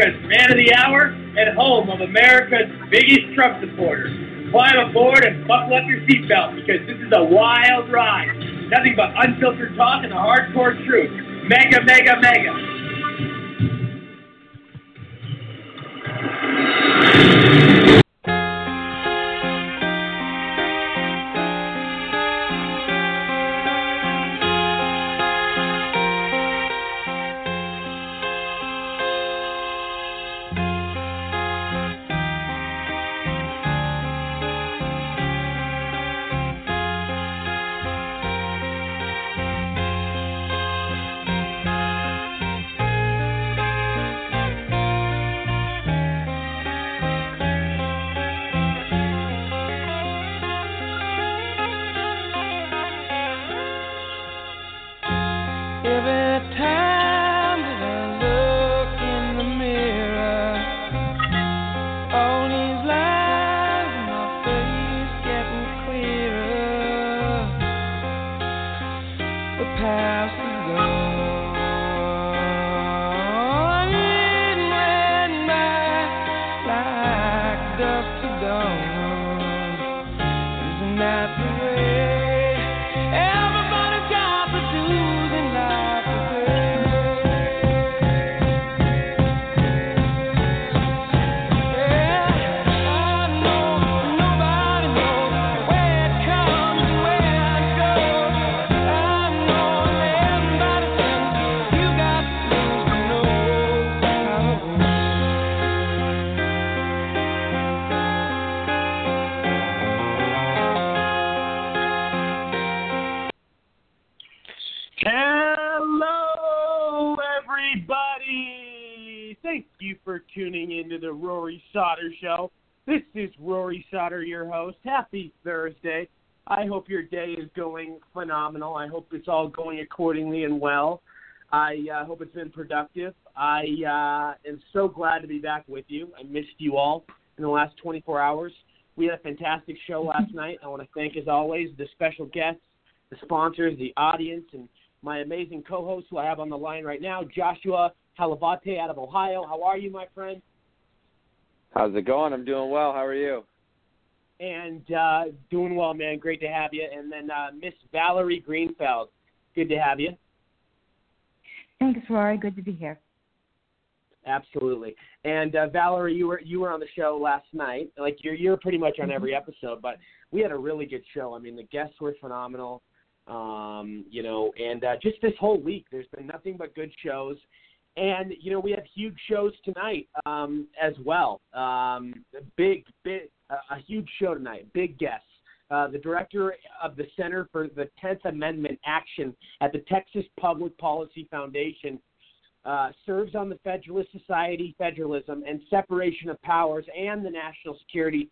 America's Man of the Hour and home of America's biggest Trump supporter. Climb aboard and buckle up your seatbelt because this is a wild ride. Nothing but unfiltered talk and the hardcore truth. Mega, mega, mega. Sauter, host. Happy Thursday. I hope your day is going phenomenal. I hope it's all going accordingly and well. I uh, hope it's been productive. I uh, am so glad to be back with you. I missed you all in the last 24 hours. We had a fantastic show last night. I want to thank, as always, the special guests, the sponsors, the audience, and my amazing co-host who I have on the line right now, Joshua Halavate out of Ohio. How are you, my friend? How's it going? I'm doing well. How are you? And uh, doing well, man. Great to have you. And then uh, Miss Valerie Greenfeld. Good to have you. Thanks, Rory. Good to be here. Absolutely. And uh, Valerie, you were you were on the show last night. Like you're you're pretty much on every episode, but we had a really good show. I mean, the guests were phenomenal. Um, you know, and uh, just this whole week, there's been nothing but good shows. And you know, we have huge shows tonight um, as well. Um, big, big, a huge show tonight. Big guests. Uh, the director of the Center for the Tenth Amendment Action at the Texas Public Policy Foundation uh, serves on the Federalist Society, Federalism, and Separation of Powers, and the National Security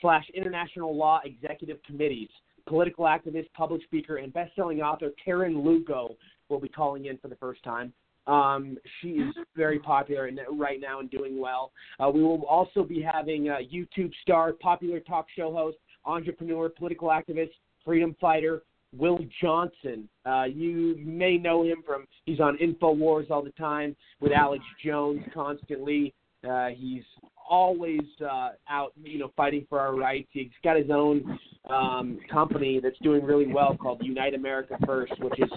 slash International Law Executive Committees. Political activist, public speaker, and best-selling author Karen Lugo will be calling in for the first time. Um, she is very popular in, right now and doing well. Uh, we will also be having a YouTube star, popular talk show host, entrepreneur, political activist, freedom fighter, Will Johnson. Uh, you may know him from he's on Infowars all the time with Alex Jones constantly. Uh, he's always uh, out, you know, fighting for our rights. He's got his own um, company that's doing really well called Unite America First, which is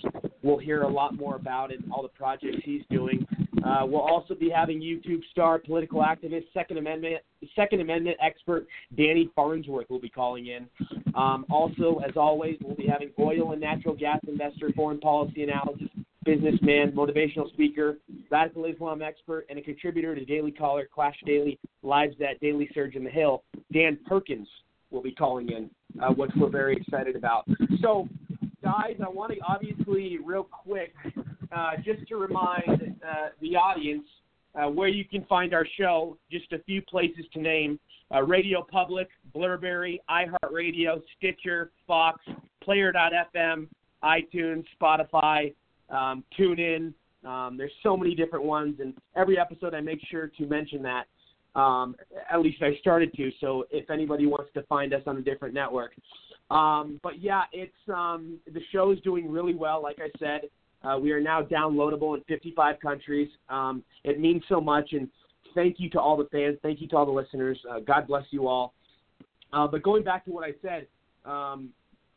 we'll hear a lot more about in all the projects he's doing. Uh, we'll also be having YouTube star, political activist, Second Amendment Second Amendment expert Danny Farnsworth will be calling in. Um, also, as always, we'll be having oil and natural gas investor, foreign policy analysis, businessman, motivational speaker, radical Islam expert, and a contributor to Daily Caller, Clash Daily, LifeZette Daily Surge in the Hill. Dan Perkins will be calling in, uh, which we're very excited about. So, guys, I want to obviously real quick uh, just to remind uh, the audience uh, where you can find our show. Just a few places to name: uh, Radio Public, Blubrry, iHeartRadio, Stitcher, Fox, Player.fm, iTunes, Spotify, um, TuneIn. Um, there's so many different ones, and every episode I make sure to mention that. Um, at least I started to. So if anybody wants to find us on a different network, um, but yeah, it's um, the show is doing really well. Like I said, uh, we are now downloadable in 55 countries. Um, it means so much, and thank you to all the fans. Thank you to all the listeners. Uh, God bless you all. Uh, but going back to what I said, um,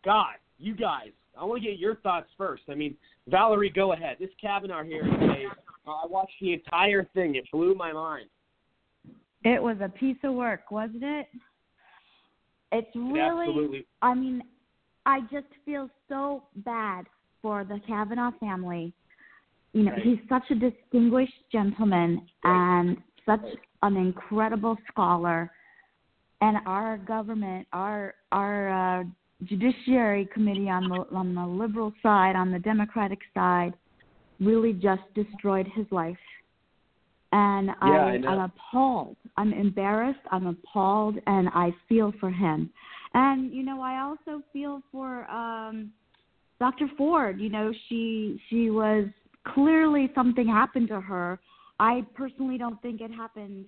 God, you guys, I want to get your thoughts first. I mean, Valerie, go ahead. This Kavanaugh hearing today, uh, I watched the entire thing. It blew my mind. It was a piece of work, wasn't it? It's really, Absolutely. I mean, I just feel so bad for the Kavanaugh family. You know, Right. he's such a distinguished gentleman and such an incredible scholar. And our government, our our uh, judiciary committee on the on the liberal side, on the Democratic side, really just destroyed his life. And Yeah, I, I I'm appalled. I'm embarrassed. I'm appalled, and I feel for him. And you know, I also feel for um, Dr. Ford. You know, she she was clearly something happened to her. I personally don't think it happened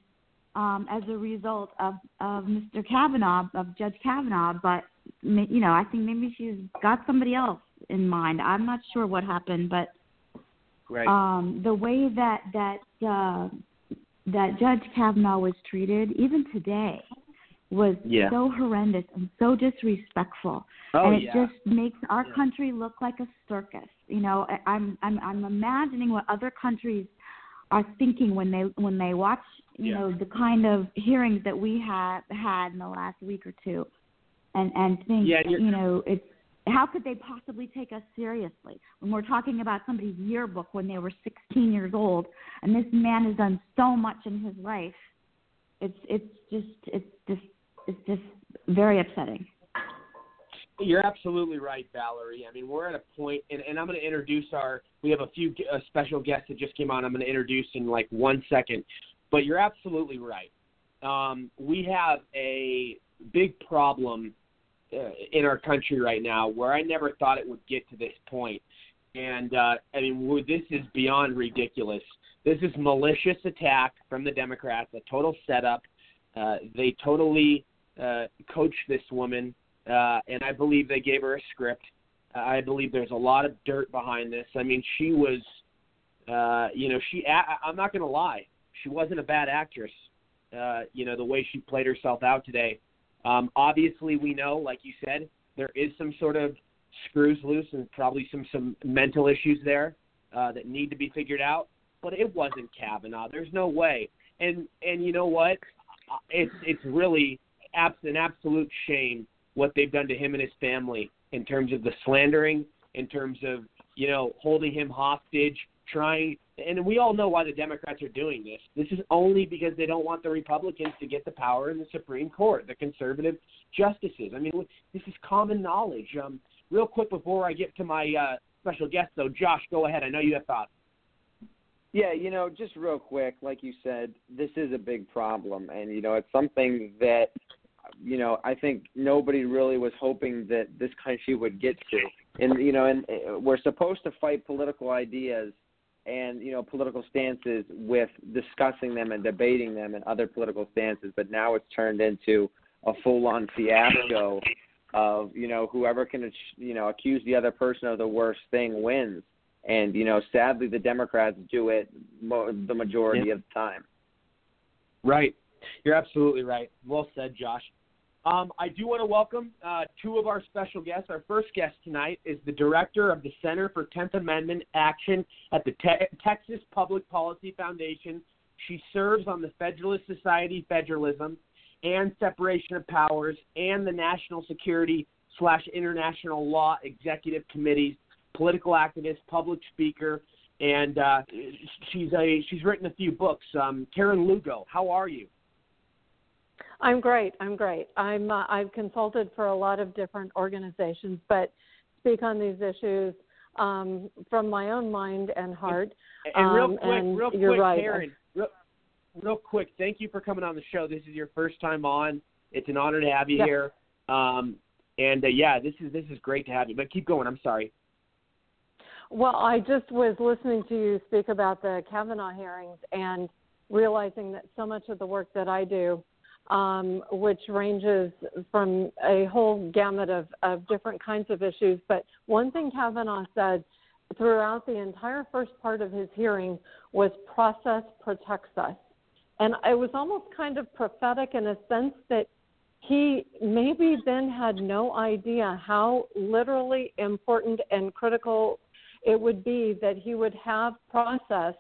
um, as a result of of Mr. Kavanaugh, of Judge Kavanaugh, but you know, I think maybe she's got somebody else in mind. I'm not sure what happened, but Right. um, the way that that uh, that Judge Kavanaugh was treated, even today, was Yeah. so horrendous and so disrespectful, oh and it yeah. just makes our Yeah. country look like a circus. You know, I- I'm I'm I'm imagining what other countries are thinking when they when they watch you know the kind of hearings that we have had in the last week or two, and and think you know it's how could they possibly take us seriously when we're talking about somebody's yearbook when they were 16 years old and this man has done so much in his life it's it's just it's just it's just very upsetting You're absolutely right, Valerie. I mean, we're at a point, and, and I'm going to introduce our. We have a few uh, special guests that just came on. I'm going to introduce in like one second, but you're absolutely right. Um, we have a big problem uh, in our country right now where I never thought it would get to this point. And uh, I mean, this is beyond ridiculous. This is malicious attack from the Democrats, a total setup. Uh, they totally uh, coached this woman, uh, and I believe they gave her a script. I believe there's a lot of dirt behind this. I mean, she was, uh, you know, she. I'm not going to lie, she wasn't a bad actress. Uh, you know, the way she played herself out today. Um, obviously, we know, like you said, there is some sort of screws loose and probably some some mental issues there uh, that need to be figured out. But it wasn't Kavanaugh. There's no way. And and you know what? It's it's really abs- an absolute shame what they've done to him and his family in terms of the slandering, in terms of you know holding him hostage, trying. And we all know why the Democrats are doing this. This is only because they don't want the Republicans to get the power in the Supreme Court, the conservative justices. I mean, this is common knowledge. Um, real quick before I get to my uh, special guest, though, Josh, go ahead. I know you have thoughts. Yeah, you know, just real quick, like you said, this is a big problem, and you know, it's something that you know I think nobody really was hoping that this country would get to. And you know, and uh, we're supposed to fight political ideas and you know political stances with discussing them and debating them and other political stances, but now it's turned into a full-on fiasco of you know whoever can you know accuse the other person of the worst thing wins. And you know sadly the democrats do it mo- the majority yeah. of the time. Right. You're absolutely right. Well said josh um, I do want to welcome uh, two of our special guests. Our first guest tonight is the director of the Center for 10th Amendment Action at the Te- Texas Public Policy Foundation. She serves on the Federalist Society Federalism and Separation of Powers and the National Security slash International Law Executive Committees, political activist, public speaker, and uh, she's a she's written a few books. Um, Karen Lugo, how are you? I'm great. I'm great. I'm uh, I've consulted for a lot of different organizations, but speak on these issues um, from my own mind and heart. And, and real um, quick, and real you're quick, right. Karen, real, real, quick, thank you for coming on the show. This is your first time on. It's an honor to have you yeah. here. Um, and uh, yeah, this is this is great to have you. But keep going. I'm sorry. Well, I just was listening to you speak about the Kavanaugh hearings and realizing that so much of the work that I do um, which ranges from a whole gamut of, of different kinds of issues. But one thing Kavanaugh said throughout the entire first part of his hearing was process protects us. And it was almost kind of prophetic in a sense that he maybe then had no idea how literally important and critical it would be that he would have process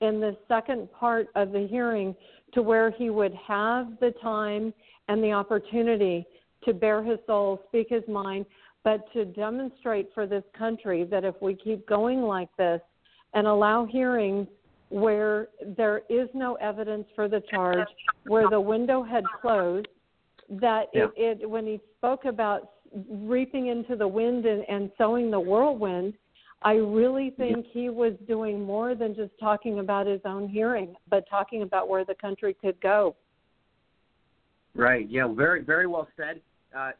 in the second part of the hearing to where he would have the time and the opportunity to bare his soul, speak his mind, but to demonstrate for this country that if we keep going like this and allow hearings where there is no evidence for the charge, where the window had closed, that yeah. it, it when he spoke about reaping into the wind and, and sowing the whirlwind, I really think he was doing more than just talking about his own hearing, but talking about where the country could go. Right. Yeah. Very, very well said. Uh,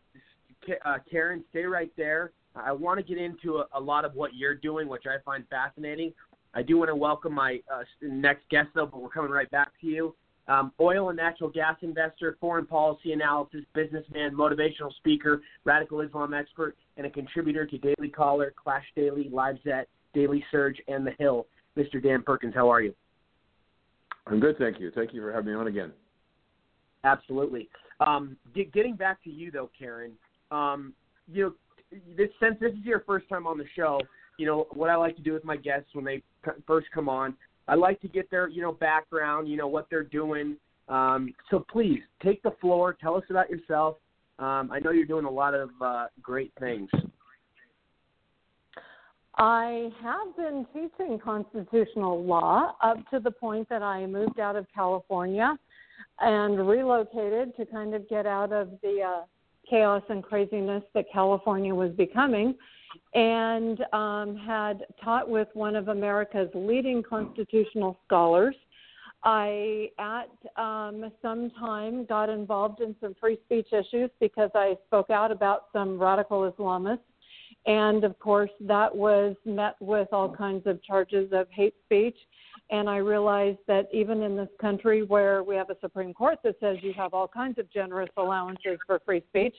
uh, Karen, stay right there. I want to get into a, a, lot of what you're doing, which I find fascinating. I do want to welcome my uh, next guest, though, but we're coming right back to you. Um, oil and natural gas investor, foreign policy analysis, businessman, motivational speaker, radical Islam expert, and a contributor to Daily Caller, Clash Daily, LifeZette, Daily Surge, and The Hill. Mr. Dan Perkins, how are you? I'm good, thank you. Thank you for having me on again. Absolutely. Um, get, getting back to you, though, Karen, um, you know, this, since this is your first time on the show, you know, what I like to do with my guests when they first come on, I like to get their, you know, background, you know, what they're doing. Um, so please take the floor. Tell us about yourself. Um, I know you're doing a lot of uh, great things. I have been teaching constitutional law up to the point that I moved out of California and relocated to kind of get out of the uh, chaos and craziness that California was becoming, and um, had taught with one of America's leading constitutional scholars. I, at um, some time, got involved in some free speech issues because I spoke out about some radical Islamists. And of course, that was met with all kinds of charges of hate speech and I realized that even in this country where we have a Supreme Court that says you have all kinds of generous allowances for free speech,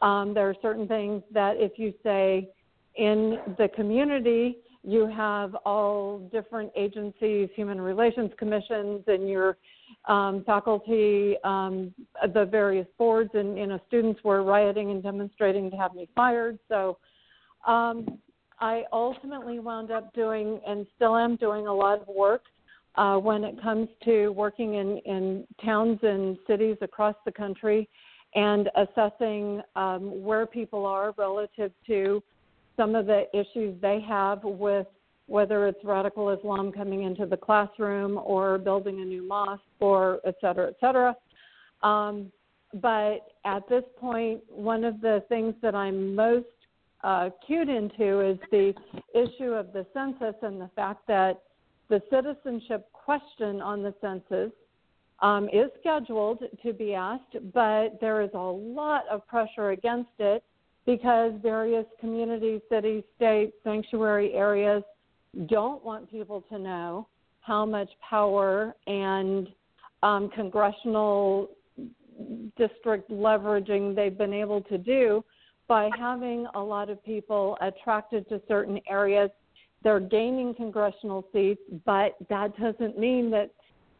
um, there are certain things that if you say in the community, you have all different agencies, human relations commissions, and your um, faculty, um, the various boards, and you know students were rioting and demonstrating to have me fired. So um, I ultimately wound up doing and still am doing a lot of work uh, when it comes to working in, in towns and cities across the country and assessing um, where people are relative to some of the issues they have with whether it's radical Islam coming into the classroom or building a new mosque or et cetera, et cetera. Um, but at this point, one of the things that I'm most uh, cued into is the issue of the census and the fact that the citizenship question on the census um, is scheduled to be asked, but there is a lot of pressure against it because various communities, cities, states, sanctuary areas don't want people to know how much power and um, congressional district leveraging they've been able to do by having a lot of people attracted to certain areas. They're gaining congressional seats, but that doesn't mean that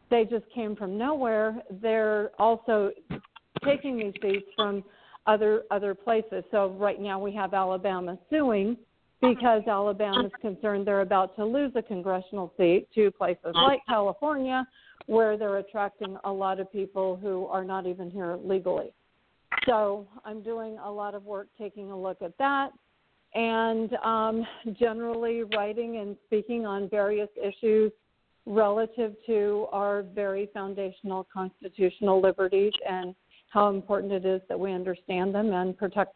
they just came from nowhere. They're also taking these seats from other other places. So right now we have Alabama suing because Alabama is concerned they're about to lose a congressional seat to places like California, where they're attracting a lot of people who are not even here legally. So I'm doing a lot of work taking a look at that and um, generally writing and speaking on various issues relative to our very foundational constitutional liberties and how important it is that we understand them and protect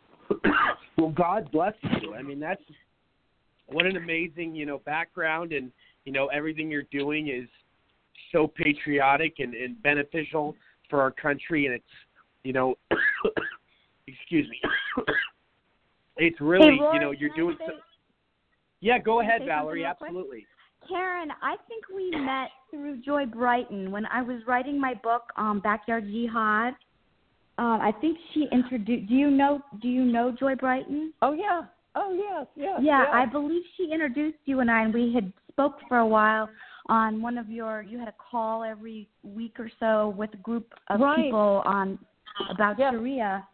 well god bless you. I mean that's what an amazing you know background and you know everything you're doing is so patriotic and, and beneficial for our country. And it's you know, excuse me. it's really, hey, Roy, you know, you're doing. Say, so, yeah, go ahead, Valerie. Absolutely. Karen, I think we met through Joy Brighton when I was writing my book, um, Backyard Jihad. Um, I think she introduced. Do you know? Do you know Joy Brighton? Oh yeah. Oh yes, yes. Yeah, yes. I believe she introduced you and I, and we had spoke for a while on one of your. You had a call every week or so with a group of right. people on about Sharia.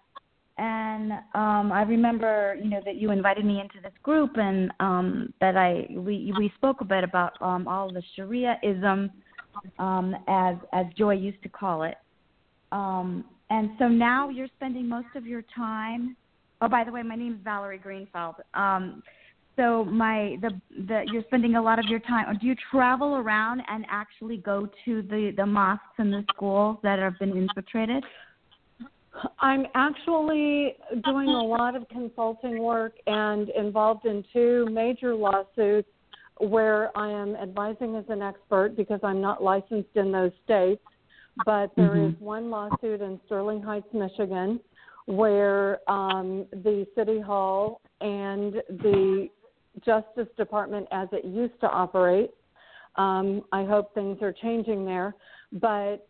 And um, I remember, you know, that you invited me into this group, and um, that I we we spoke a bit about um, all the Sharia-ism, um, as as Joy used to call it. Um, and so now you're spending most of your time. Oh, by the way, my name is Valerie Greenfeld. Um, so my the the you're spending a lot of your time. Do you travel around and actually go to the the mosques and the schools that have been infiltrated? I'm actually doing a lot of consulting work and involved in two major lawsuits where I am advising as an expert because I'm not licensed in those states. But there mm-hmm. is one lawsuit in Sterling Heights, Michigan, where um, the City Hall and the Justice Department, as it used to operate, um, I hope things are changing there, but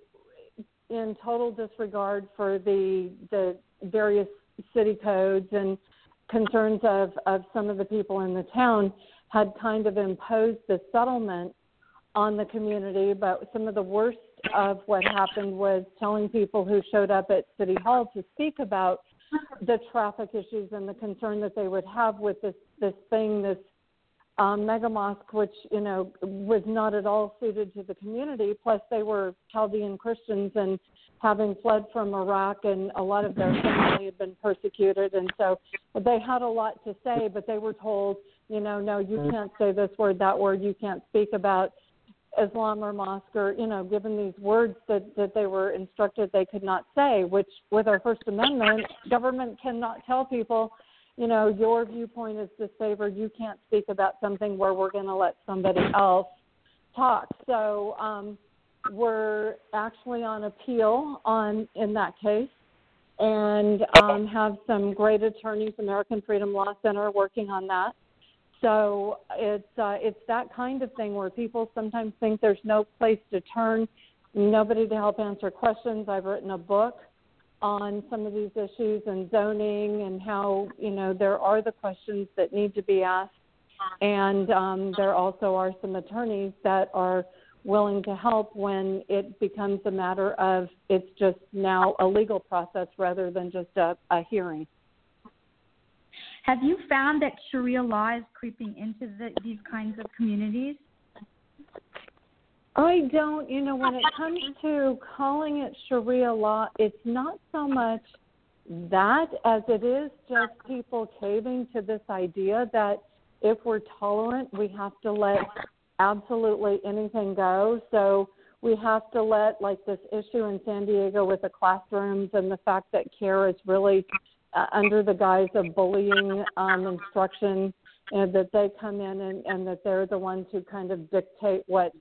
in total disregard for the the various city codes and concerns of, of some of the people in the town had kind of imposed the settlement on the community. But some of the worst of what happened was telling people who showed up at City Hall to speak about the traffic issues and the concern that they would have with this this thing, this um, mega mosque, which you know was not at all suited to the community. Plus, they were Chaldean Christians and having fled from Iraq, and a lot of their family had been persecuted, and so they had a lot to say. But they were told, you know, no, you can't say this word, that word. You can't speak about Islam or mosque or you know given these words that that they were instructed they could not say which with our first amendment government cannot tell people you know your viewpoint is disfavored you can't speak about something where we're going to let somebody else talk. So um we're actually on appeal on in that case and um have some great attorneys american freedom law center working on that. So it's uh, it's that kind of thing where people sometimes think there's no place to turn, nobody to help answer questions. I've written a book on some of these issues and zoning and how you know there are the questions that need to be asked, and um, there also are some attorneys that are willing to help when it becomes a matter of it's just now a legal process rather than just a, a hearing. Have you found that Sharia law is creeping into the, these kinds of communities? I don't. You know, when it comes to calling it Sharia law, it's not so much that as it is just people caving to this idea that if we're tolerant, we have to let absolutely anything go. So we have to let, like this issue in San Diego with the classrooms and the fact that CAIR is really uh, under the guise of bullying um, instruction, and that they come in and, and that they're the ones who kind of dictate what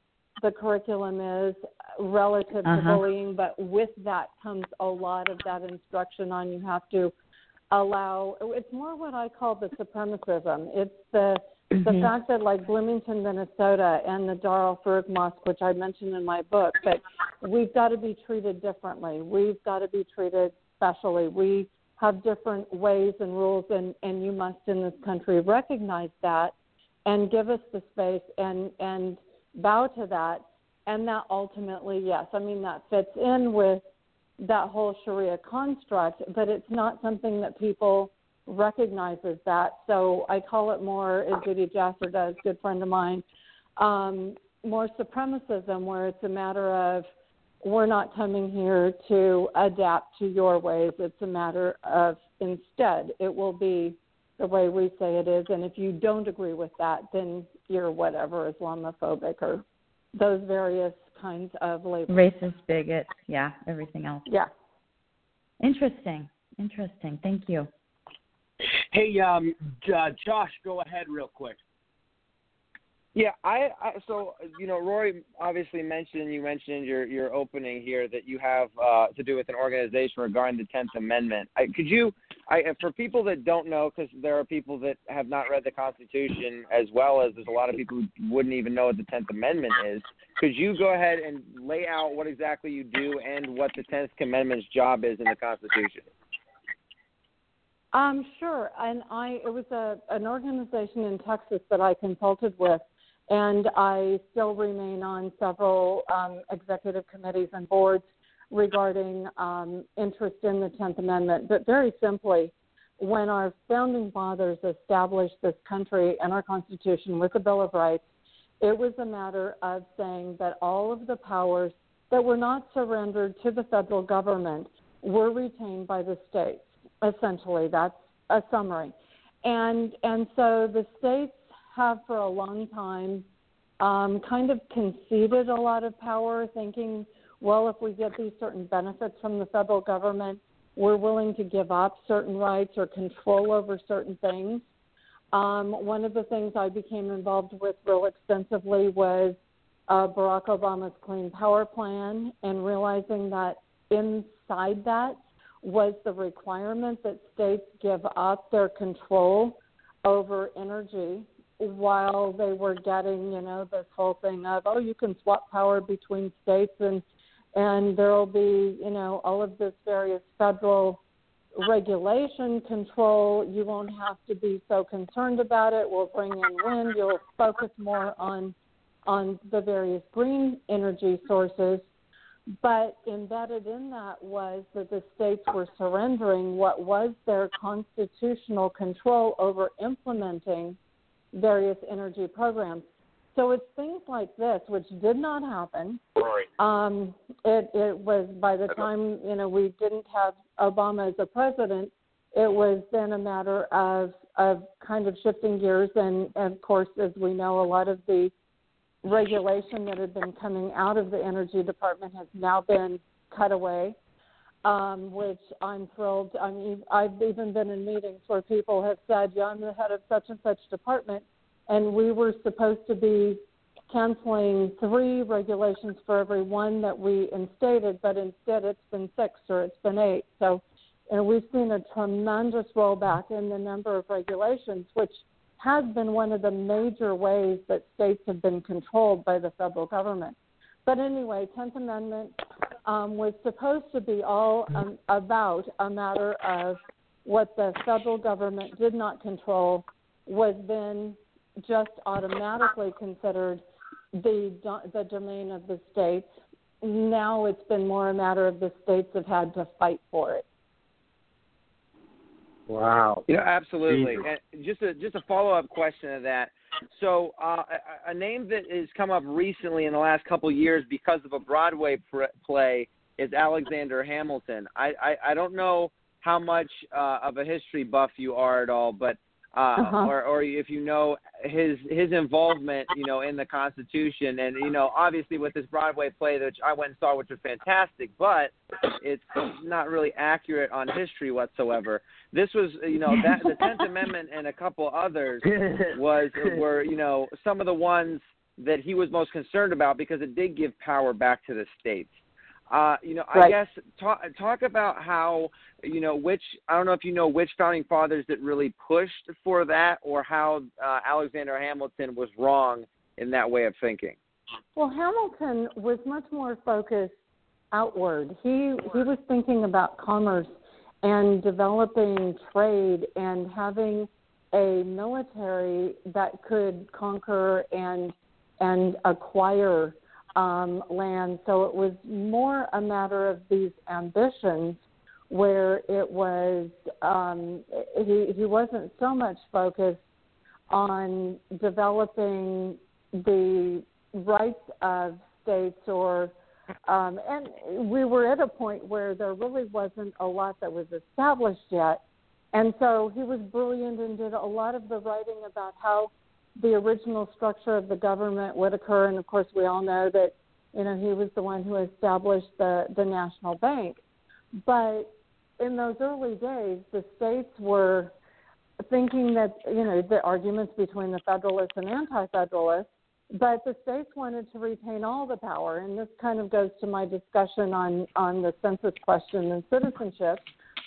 the curriculum is relative uh-huh. to bullying. But with that comes a lot of that instruction on you have to allow. It's more what I call the supremacism. It's the mm-hmm. the fact that like Bloomington, Minnesota, and the Dar al Farouk Mosque, which I mentioned in my book, that we've got to be treated differently. We've got to be treated specially. We have different ways and rules, and, and you must in this country recognize that and give us the space and, and bow to that. And that ultimately, yes, I mean, that fits in with that whole Sharia construct, but it's not something that people recognize as that. So I call it more, as Zuhdi Jasser does, good friend of mine, um, more supremacism, where it's a matter of we're not coming here to adapt to your ways. It's a matter of instead, it will be the way we say it is. And if you don't agree with that, then you're whatever, Islamophobic or those various kinds of labels. Racist, bigot, yeah, everything else. Yeah. Interesting. Interesting. Thank you. Hey, um, uh, Josh, go ahead real quick. Yeah, I, I so you know Rory obviously mentioned you mentioned your your opening here that you have uh, to do with an organization regarding the Tenth Amendment. I, could you, I for people that don't know, because there are people that have not read the Constitution as well as there's a lot of people who wouldn't even know what the Tenth Amendment is. Could you go ahead and lay out what exactly you do and what the Tenth Amendment's job is in the Constitution? Um, sure. And I it was a an organization in Texas that I consulted with and I still remain on several um, executive committees and boards regarding um, interest in the 10th Amendment. But very simply, when our founding fathers established this country and our Constitution with the Bill of Rights, it was a matter of saying that all of the powers that were not surrendered to the federal government were retained by the states. Essentially, that's a summary. And and so the states have for a long time um, kind of conceded a lot of power, thinking, well, if we get these certain benefits from the federal government, we're willing to give up certain rights or control over certain things. Um, one of the things I became involved with real extensively was uh, Barack Obama's Clean Power Plan and realizing that inside that was the requirement that states give up their control over energy while they were getting, you know, this whole thing of, oh, you can swap power between states and and there'll be, you know, all of this various federal regulation control. You won't have to be so concerned about it. We'll bring in wind. You'll focus more on on the various green energy sources. But embedded in that was that the states were surrendering what was their constitutional control over implementing various energy programs. So it's things like this, which did not happen. Um, it, it was by the time you know we didn't have Obama as a president, it was then a matter of of kind of shifting gears, and, and of course, as we know, a lot of the regulation that had been coming out of the Energy Department has now been cut away, um, which I'm thrilled. I mean, I've even been in meetings where people have said, "Yeah, I'm the head of such and such department," and we were supposed to be canceling three regulations for every one that we instated, but instead it's been six or it's been eight. So, and we've seen a tremendous rollback in the number of regulations, which has been one of the major ways that states have been controlled by the federal government. But anyway, 10th Amendment um, was supposed to be all um, about a matter of what the federal government did not control was then just automatically considered the the domain of the states. Now it's been more a matter of the states have had to fight for it. Wow. You know, absolutely. And just a just a follow up question to that. So, uh, a, a name that has come up recently in the last couple of years because of a Broadway pr- play is Alexander Hamilton. I, I I don't know how much uh, of a history buff you are at all, but uh, uh-huh. or or if you know his his involvement, you know, in the Constitution, and you know, obviously with this Broadway play that I went and saw, which was fantastic, but it's not really accurate on history whatsoever. This was, you know, that the Tenth Amendment and a couple others was were you know some of the ones that he was most concerned about because it did give power back to the states. Uh, you know, right. I guess talk talk about how you know which I don't know if you know which founding fathers that really pushed for that, or how uh, Alexander Hamilton was wrong in that way of thinking. Well, Hamilton was much more focused outward. He he was thinking about commerce and developing trade and having a military that could conquer and and acquire um, land. So it was more a matter of these ambitions where it was um, he he wasn't so much focused on developing the rights of states or um, and we were at a point where there really wasn't a lot that was established yet. And so he was brilliant and did a lot of the writing about how the original structure of the government would occur. And of course, we all know that you know he was the one who established the the national bank. But in those early days, the states were thinking that you know the arguments between the Federalists and Anti-Federalists, but the states wanted to retain all the power, and this kind of goes to my discussion on on the census question and citizenship.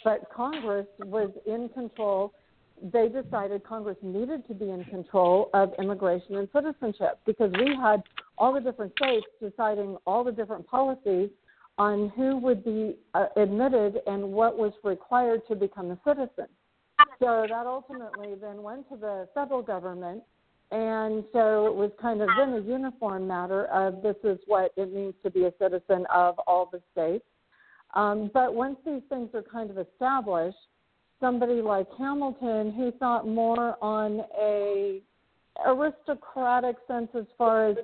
But Congress was in control they decided Congress needed to be in control of immigration and citizenship because we had all the different states deciding all the different policies on who would be uh, admitted and what was required to become a citizen. So that ultimately then went to the federal government. And so it was kind of then a uniform matter of this is what it means to be a citizen of all the states. Um, but once these things are kind of established, somebody like Hamilton who thought more on a aristocratic sense as far as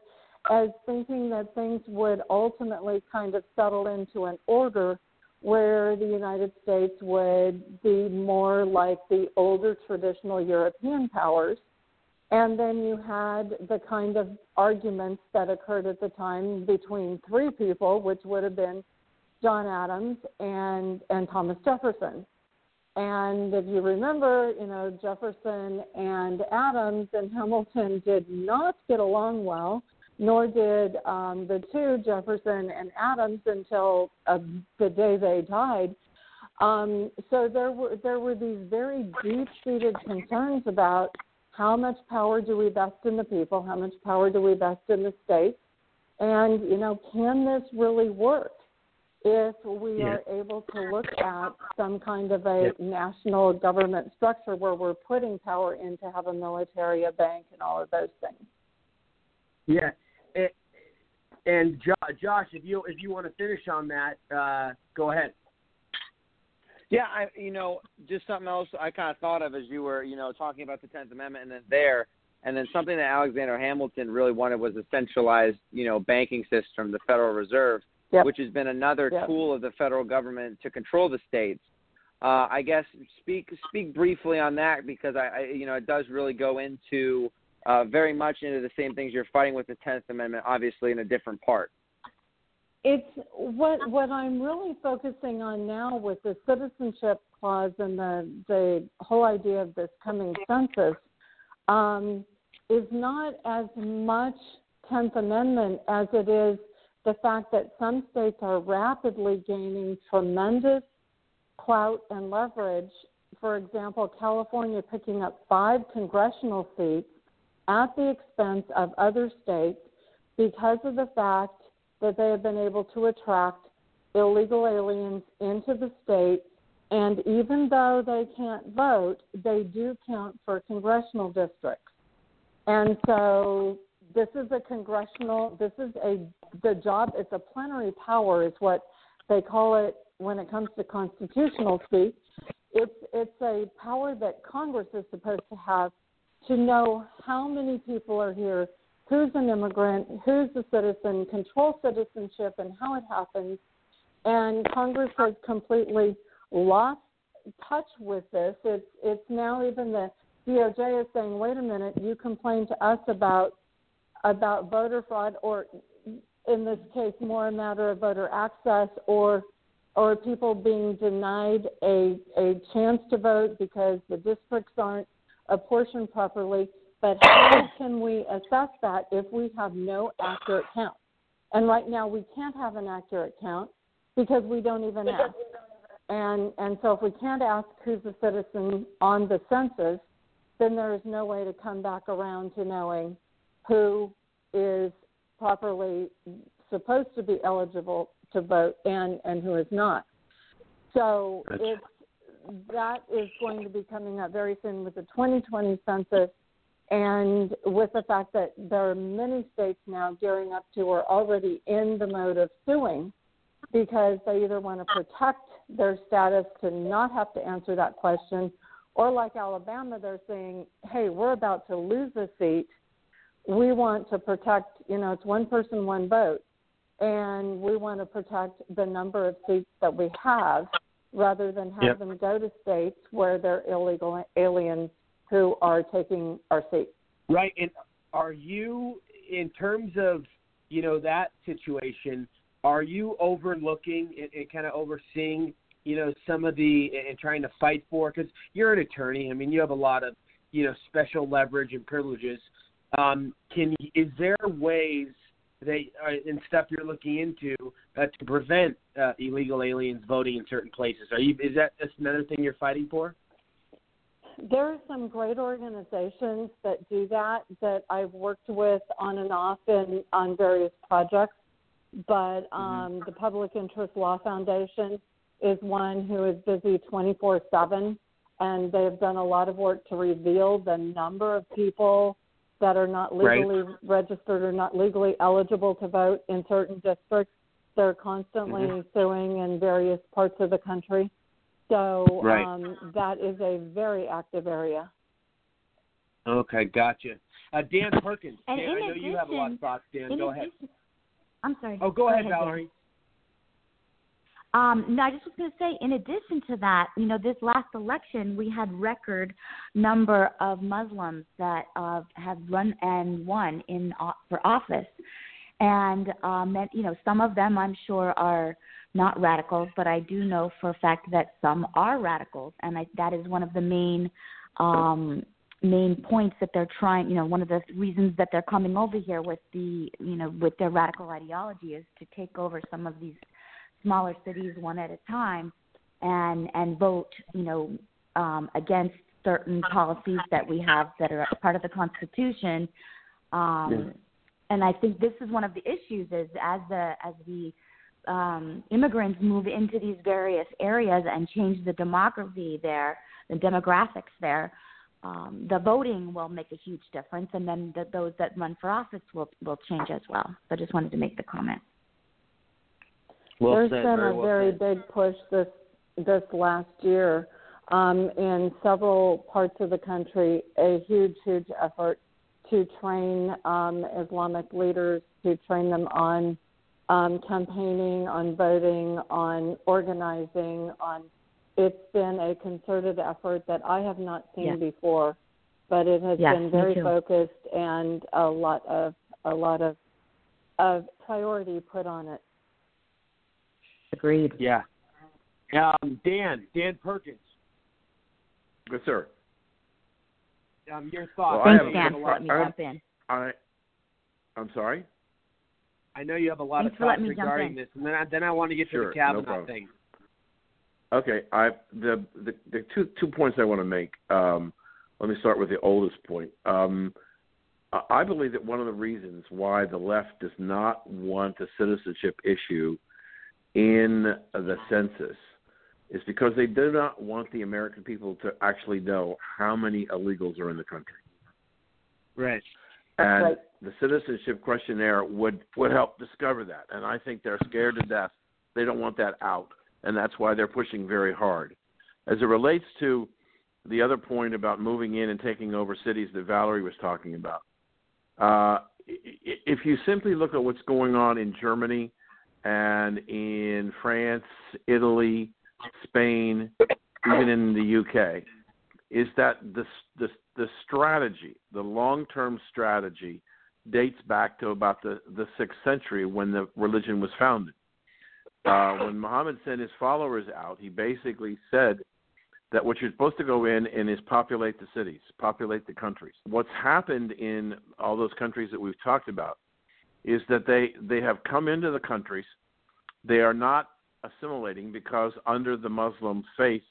as thinking that things would ultimately kind of settle into an order where the United States would be more like the older traditional European powers. And then you had the kind of arguments that occurred at the time between three people, which would have been John Adams and, and Thomas Jefferson. And if you remember, you know, Jefferson and Adams and Hamilton did not get along well, nor did um, the two, Jefferson and Adams, until uh, the day they died. Um, so there were there were these very deep-seated concerns about how much power do we vest in the people, how much power do we vest in the states, and you know, can this really work? If we yeah. are able to look at some kind of a yeah. national government structure where we're putting power in to have a military, a bank, and all of those things. Yeah, it, and Josh, if you if you want to finish on that, uh, go ahead. Yeah, I you know just something else I kind of thought of as you were you know talking about the Tenth Amendment, and then there, and then something that Alexander Hamilton really wanted was a centralized you know banking system, the Federal Reserve yep. which has been another yep. tool of the federal government to control the states. Uh, I guess speak speak briefly on that because I, I, you know it does really go into uh, very much into the same things you're fighting with the Tenth Amendment, obviously in a different part. It's what what I'm really focusing on now with the citizenship clause and the the whole idea of this coming census um, is not as much Tenth Amendment as it is the fact that some states are rapidly gaining tremendous clout and leverage. For example, California picking up five congressional seats at the expense of other states because of the fact that they have been able to attract illegal aliens into the state. And even though they can't vote, they do count for congressional districts. And so this is a congressional, this is a, the job, it's a plenary power, is what they call it when it comes to constitutional speak. It's, it's a power that Congress is supposed to have to know how many people are here, who's an immigrant, who's a citizen, control citizenship and how it happens. And Congress has completely lost touch with this. It's it's now even the DOJ is saying, wait a minute, you complain to us about about voter fraud, or in this case, more a matter of voter access, or or people being denied a a chance to vote because the districts aren't apportioned properly. But how can we assess that if we have no accurate count? And right now, we can't have an accurate count because we don't even ask. And and so if we can't ask who's a citizen on the census, then there is no way to come back around to knowing who is properly supposed to be eligible to vote and and who is not. So Gotcha. it's that is going to be coming up very soon with the 2020 census and with the fact that there are many states now gearing up to or already in the mode of suing because they either want to protect their status to not have to answer that question or like Alabama they're saying hey we're about to lose a seat we want to protect you know it's one person one vote and we want to protect the number of seats that we have rather than have Yep. them go to states where they're illegal aliens who are taking our seats. Right. And are you, in terms of, you know, that situation, are you overlooking and, and kind of overseeing, you know, some of the, and trying to fight for, because you're an attorney. I mean, you have a lot of, you know, special leverage and privileges. Um, can, is there ways that, uh, and stuff you're looking into uh, to prevent uh, illegal aliens voting in certain places? Are you, is that that's another thing you're fighting for? There are some great organizations that do that that I've worked with on and off in on various projects. But um, the Public Interest Law Foundation is one who is busy 24 7, and they've done a lot of work to reveal the number of people that are not Right. legally registered or not legally eligible to vote in certain districts. They're constantly Mhm. suing in various parts of the country. So Right. um, that is a very active area. Okay, gotcha. Uh, Dan Perkins. Dan, in I know you have a lot of addition- thoughts, Dan. In Go ahead. I'm sorry. Oh, go, ahead, Dan. Valerie. Um, no, I just was going to say, in addition to that, you know, this last election, we had record number of Muslims that uh, have run and won in uh, for office, and um, that you know, some of them I'm sure are not radicals, but I do know for a fact that some are radicals, and I, that is one of the main um, main points that they're trying. You know, one of the reasons that they're coming over here with the you know with their radical ideology is to take over some of these smaller cities one at a time and and vote you know um against certain policies that we have that are part of the constitution. Um and i think this is one of the issues is as the as the um immigrants move into these various areas and change the demography there the demographics there um the voting will make a huge difference. And then the, those that run for office will will change as well. So i just wanted to make the comment Well There's said, been very a well very said. big push this this last year um, in several parts of the country. A huge, huge effort to train um, Islamic leaders, to train them on um, campaigning, on voting, on organizing. On it's been a concerted effort that I have not seen Yeah. before but it has Yes, been very focused and a lot of a lot of of priority put on it. Agreed. Yeah. Um, Dan, Dan Perkins, Yes, sir. um, your thoughts. Well, Thanks, have- Dan, a for letting me I jump in. I, I'm sorry. I know you have a lot Thanks of for thoughts letting me jump regarding in. this, and then I, then I want to get Sure, to the no Kavanaugh problem. thing. Okay, I the the, the two two points I want to make. Um, let me start with the oldest point. Um, I- I believe that one of the reasons why the left does not want the citizenship issue in the census is because they do not want the American people to actually know how many illegals are in the country. Right. And right. the citizenship questionnaire would would help discover that. And I think they're scared to death. They don't want that out, and that's why they're pushing very hard. As it relates to the other point about moving in and taking over cities that Valerie was talking about, uh, i- i- if you simply look at what's going on in Germany and in France, Italy, Spain, even in the UK, is that the the the strategy, the long-term strategy, dates back to about the the sixth century when the religion was founded. Uh, when Muhammad sent his followers out, he basically said that what you're supposed to go in and is populate the cities, populate the countries. What's happened in all those countries that we've talked about is that they they have come into the countries. They are not assimilating because under the Muslim faith,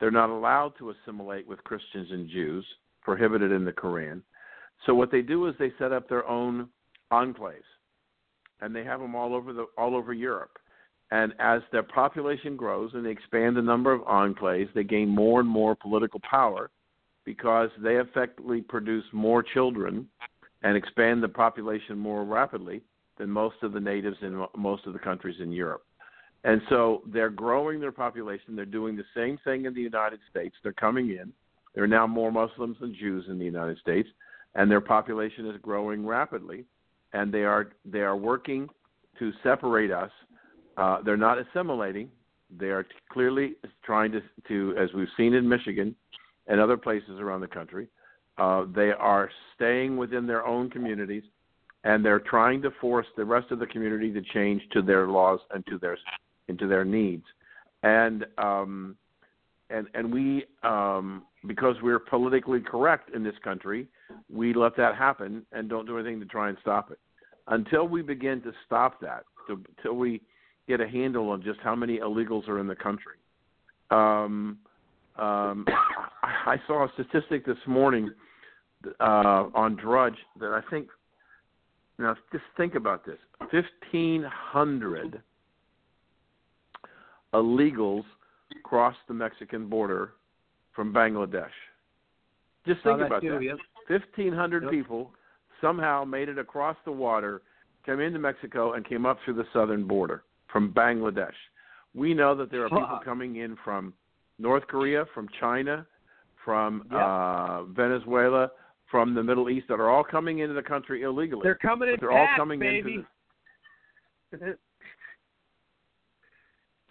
they're not allowed to assimilate with Christians and Jews, prohibited in the Quran. So what they do is they set up their own enclaves, and they have them all over the all over Europe. And as their population grows and they expand the number of enclaves, they gain more and more political power because they effectively produce more children and expand the population more rapidly than most of the natives in most of the countries in Europe. And so they're growing their population. They're doing the same thing in the United States. They're coming in. There are now more Muslims than Jews in the United States, and their population is growing rapidly. And they are they are working to separate us. Uh, they're not assimilating. They are clearly trying to, to, as we've seen in Michigan and other places around the country, uh, they are staying within their own communities, and they're trying to force the rest of the community to change to their laws and to their into their needs. And um, and and we um, because we're politically correct in this country, we let that happen and don't do anything to try and stop it. Until we begin to stop that, to, until we get a handle on just how many illegals are in the country. Um, um, I saw a statistic this morning uh, on Drudge that I think. Now, just think about this: fifteen hundred illegals crossed the Mexican border from Bangladesh. Just think about too, that. yep. Fifteen hundred Yep. people somehow made it across the water, came into Mexico, and came up through the southern border from Bangladesh. We know that there are people coming in from North Korea, from China, from Yep. uh, Venezuela, from the Middle East that are all coming into the country illegally. They're coming in they're all coming baby. into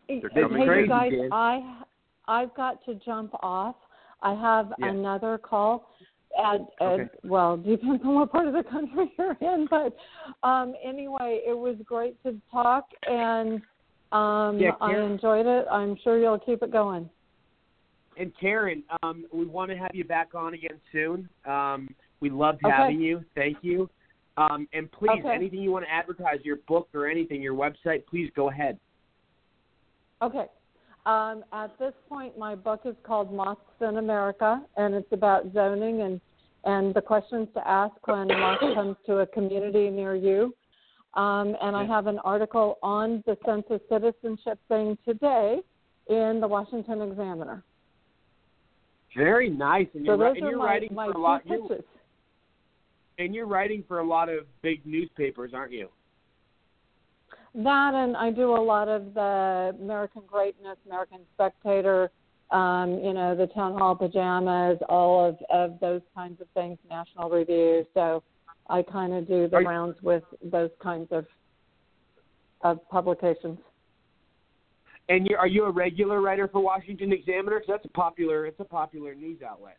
Hey, They're coming you crazy, guys, Dan. I I've got to jump off. I have Yeah. another call. At, at well, depends on what part of the country you're in, but um, anyway, it was great to talk, and um, Yeah, I enjoyed it. I'm sure you'll keep it going. And Karen, um, we want to have you back on again soon. Um, we loved Okay. having you. Thank you. Um, and please, Okay. anything you want to advertise, your book or anything, your website, please go ahead. Okay. Um, at this point, my book is called Mosques in America, and it's about zoning and, and the questions to ask when a mosque comes to a community near you. Um, and I have an article on the census citizenship thing today in the Washington Examiner. Very nice. And So you're, those and are you're my, writing my for a lot. You're, and you're writing for a lot of big newspapers, aren't you? That and I do a lot of the American Greatness, American Spectator, um, you know, the Town Hall Pajamas, all of, of those kinds of things, National Review. So I kind of do the Are you- rounds with those kinds of of publications. And you are you a regular writer for Washington Examiner? 'Cause that's a popular. It's a popular news outlet.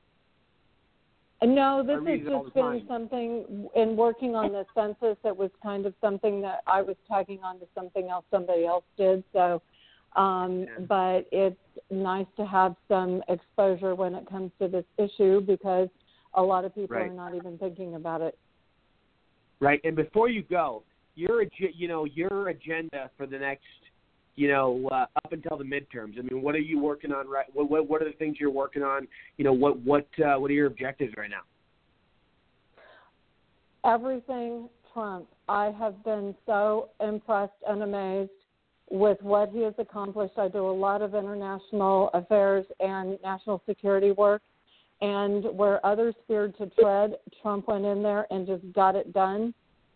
No, this has just been something in working on the census. It was kind of something that I was tagging on to something else somebody else did. So, um, Yeah. but it's nice to have some exposure when it comes to this issue because a lot of people Right. are not even thinking about it. Right. And before you go, your you know your agenda for the next you know uh, up until the midterms. I mean, what are you working on right? What what, what are the things you're working on? You know, what what uh, what are your objectives right now? everything Trump. I have been so impressed and amazed with what he has accomplished. I do a lot of international affairs and national security work. And where others feared to tread, Trump went in there and just got it done.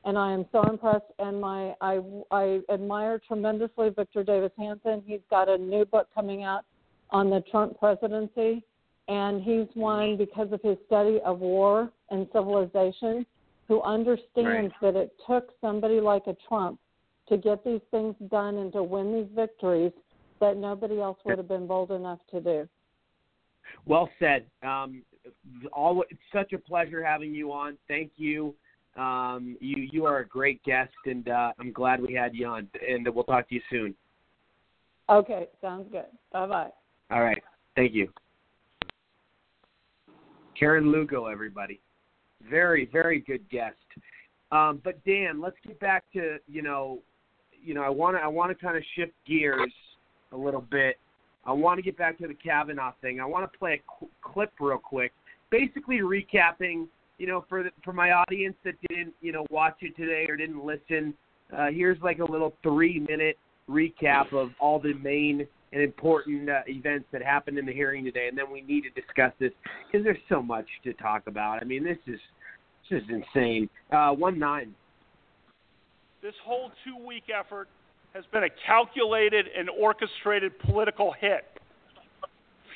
And I am so impressed. And my I I admire tremendously Victor Davis Hanson. He's got a new book coming out on the Trump presidency, and he's one because of his study of war and civilization who understands that it took somebody like a Trump to get these things done and to win these victories that nobody else would have been bold enough to do. Well said. Um, all it's such a pleasure having you on. Thank you. Um, you you are a great guest, and uh, I'm glad we had you on. And we'll talk to you soon. Okay, sounds good. Bye bye. All right. Thank you. Karen Lugo, everybody. Very, very good guest. Um, but Dan, let's get back to you know, you know, I want to I want to kind of shift gears a little bit. I want to get back to the Kavanaugh thing. I want to play a qu- clip real quick, basically recapping. You know, for the, for my audience that didn't you know watch it today or didn't listen, uh, here's like a little three minute recap of all the main and important uh, events that happened in the hearing today, and then we need to discuss this because there's so much to talk about. I mean, this is this is insane. Uh, one nine. This whole two week effort has been a calculated and orchestrated political hit,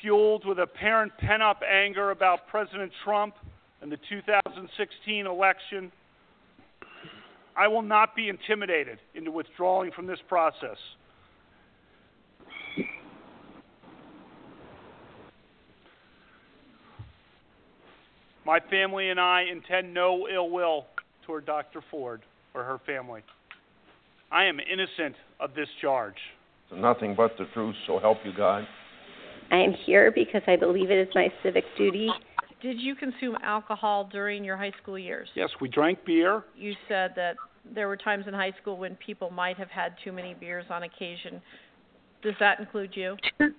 fueled with apparent pent up anger about President Trump and the 2016 election. I will not be intimidated into withdrawing from this process. My family and I intend no ill will toward Dr. Ford or her family. I am innocent of this charge. Nothing but the truth, so help you God. I am here because I believe it is my civic duty. Did you consume alcohol during your high school years? Yes, we drank beer. You said that there were times in high school when people might have had too many beers on occasion. Does that include you?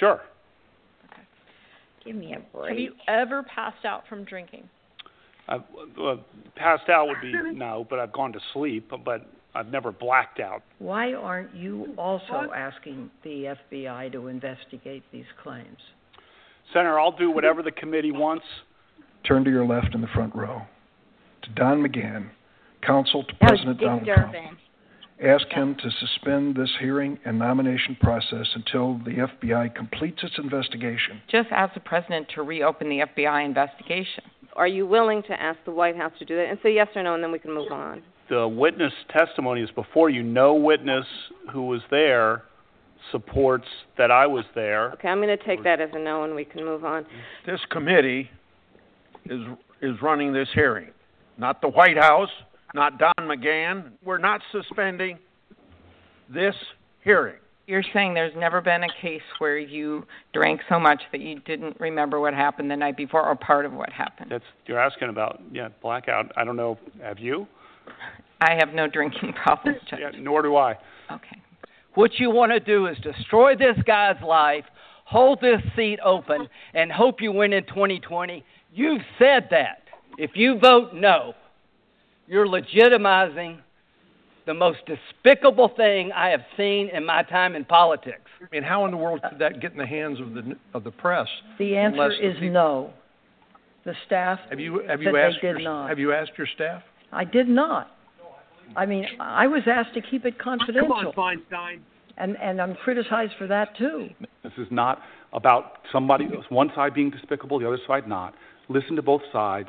Sure. Give me a break. Have you ever passed out from drinking? I've, uh, passed out would be no, but I've gone to sleep, but I've never blacked out. Why aren't you also asking the FBI to investigate these claims? Senator, I'll do whatever the committee wants. Turn to your left in the front row. To Don McGahn, counsel to President Dick Donald Trump. Durbin. Ask him to suspend this hearing and nomination process until the FBI completes its investigation. Just ask the president to reopen the FBI investigation. Are you willing to ask the White House to do that? And say yes or no, and then we can move on. The witness testimony is before you. No witness who was there supports that I was there. Okay, I'm going to take that as a no, and we can move on. This committee is is running this hearing, not the White House, not Don McGahn. We're not suspending this hearing. You're saying there's never been a case where you drank so much that you didn't remember what happened the night before or part of what happened. That's you're asking about. Yeah, blackout. I don't know. Have you? I have no drinking problems, Judge. Yeah, nor do I. Okay. What you want to do is destroy this guy's life, hold this seat open, and hope you win in 2020. You've said that. If you vote no, you're legitimizing the most despicable thing I have seen in my time in politics. I mean, how in the world could that get in the hands of the of the press? The answer the is people- no. The staff Have you have you asked did your, not. have you asked your staff? I did not. I mean, I was asked to keep it confidential. Come on, Feinstein. And and I'm criticized for that too. This is not about somebody, one side being despicable, the other side not. Listen to both sides.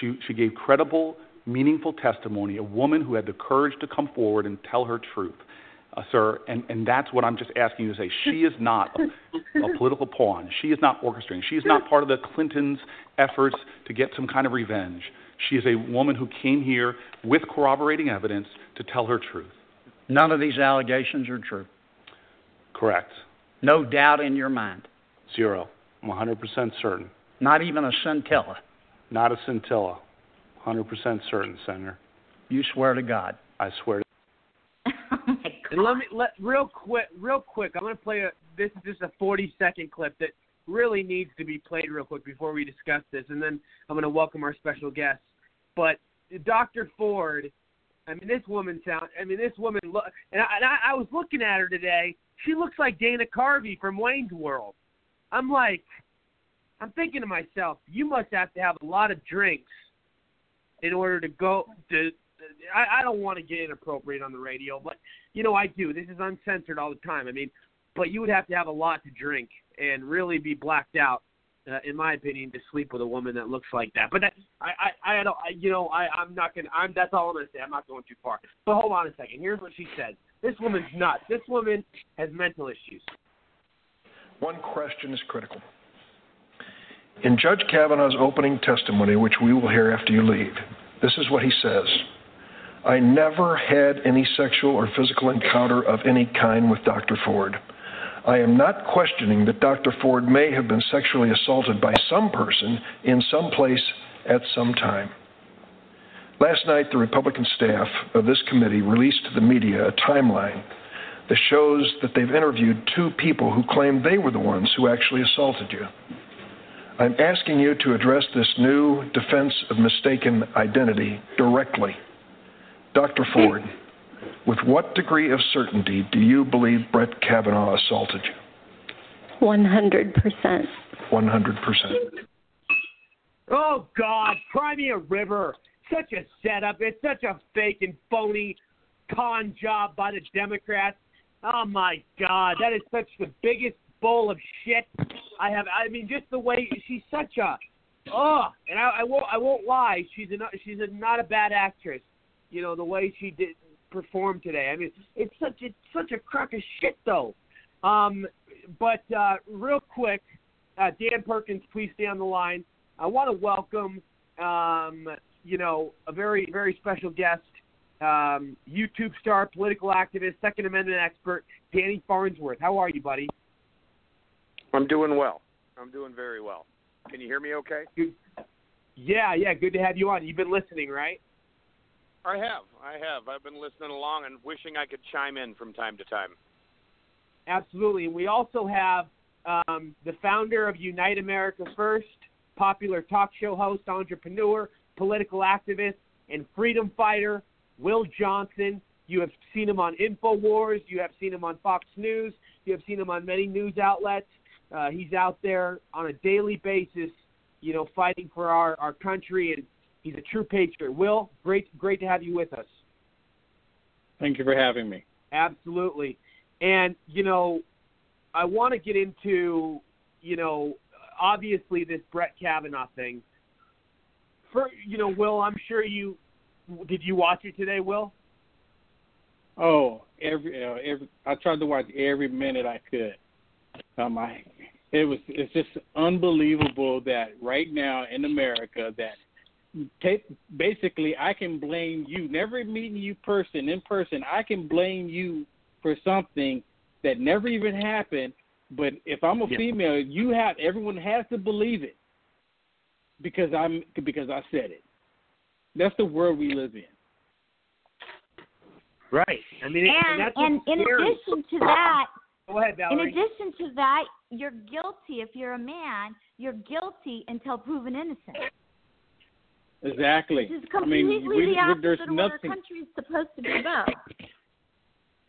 She, she gave credible, meaningful testimony, a woman who had the courage to come forward and tell her truth. uh, sir, and, and that's what I'm just asking you to say. She is not a, a political pawn. She is not orchestrating. She is not part of the Clintons' efforts to get some kind of revenge. She is a woman who came here with corroborating evidence to tell her truth. None of these allegations are true. Correct. No doubt in your mind. Zero. I'm 100% certain. Not even a scintilla. Not a scintilla. 100% certain, Senator. You swear to God. I swear to oh, And let me let real quick, real quick. I'm going to play a. This is just a 40 second clip that really needs to be played real quick before we discuss this, and then I'm going to welcome our special guest. But Dr. Ford, I mean, this woman sound. I mean, this woman look. And I, and I, I was looking at her today. She looks like Dana Carvey from Wayne's World. I'm like, I'm thinking to myself, you must have to have a lot of drinks in order to go to. I, I don't want to get inappropriate on the radio, but you know I do. This is uncensored all the time. I mean, but you would have to have a lot to drink and really be blacked out, uh, in my opinion, to sleep with a woman that looks like that. But that, I, I, I don't, I, you know, I, I'm not gonna. I'm. That's all I'm gonna say. I'm not going too far. But hold on a second. Here's what she said. This woman's nuts. This woman has mental issues. One question is critical. In Judge Kavanaugh's opening testimony, which we will hear after you leave, this is what he says I never had any sexual or physical encounter of any kind with Dr. Ford. I am not questioning that Dr. Ford may have been sexually assaulted by some person in some place at some time. Last night, the Republican staff of this committee released to the media a timeline that shows that they've interviewed two people who claim they were the ones who actually assaulted you. I'm asking you to address this new defense of mistaken identity directly. Dr. Ford, with what degree of certainty do you believe Brett Kavanaugh assaulted you? 100%. 100%. Oh God, cry me a river. Such a setup. It's such a fake and phony con job by the Democrats. Oh my God, that is such the biggest bowl of shit I have. I mean, just the way she's such a oh, and I, I won't I won't lie. She's a she's a, not a bad actress. You know the way she did perform today. I mean, it's such it's such a crock of shit though. Um, but uh, real quick, uh, Dan Perkins, please stay on the line. I want to welcome, um, you know, a very very special guest, um, YouTube star, political activist, Second Amendment expert, Danny Farnsworth. How are you, buddy? I'm doing well. I'm doing very well. Can you hear me okay? Good. Yeah, yeah. Good to have you on. You've been listening, right? I have. I have. I've been listening along and wishing I could chime in from time to time. Absolutely. We also have um, the founder of Unite America First, popular talk show host, entrepreneur, political activist, and freedom fighter, Will Johnson. You have seen him on InfoWars. You have seen him on Fox News. You have seen him on many news outlets. Uh, he's out there on a daily basis, you know, fighting for our, our country, and he's a true patriot. Will, great, great to have you with us. Thank you for having me. Absolutely. And, you know, I want to get into, you know, obviously this Brett Kavanaugh thing. For, you know, Will, I'm sure you did you watch it today, Will? Oh, every, uh, every I tried to watch every minute I could. Um, I, it was it's just unbelievable that right now in America that basically I can blame you. Never meeting you person in person, I can blame you for something that never even happened. But if I'm a Yeah. female, you have everyone has to believe it because I'm because I said it. That's the world we live in. Right. I mean, and, and that's and in scary. addition to that, Go ahead, in addition to that, you're guilty if you're a man. You're guilty until proven innocent. Exactly. This is I mean, we, the opposite there's of what our nothing. country is supposed to be about.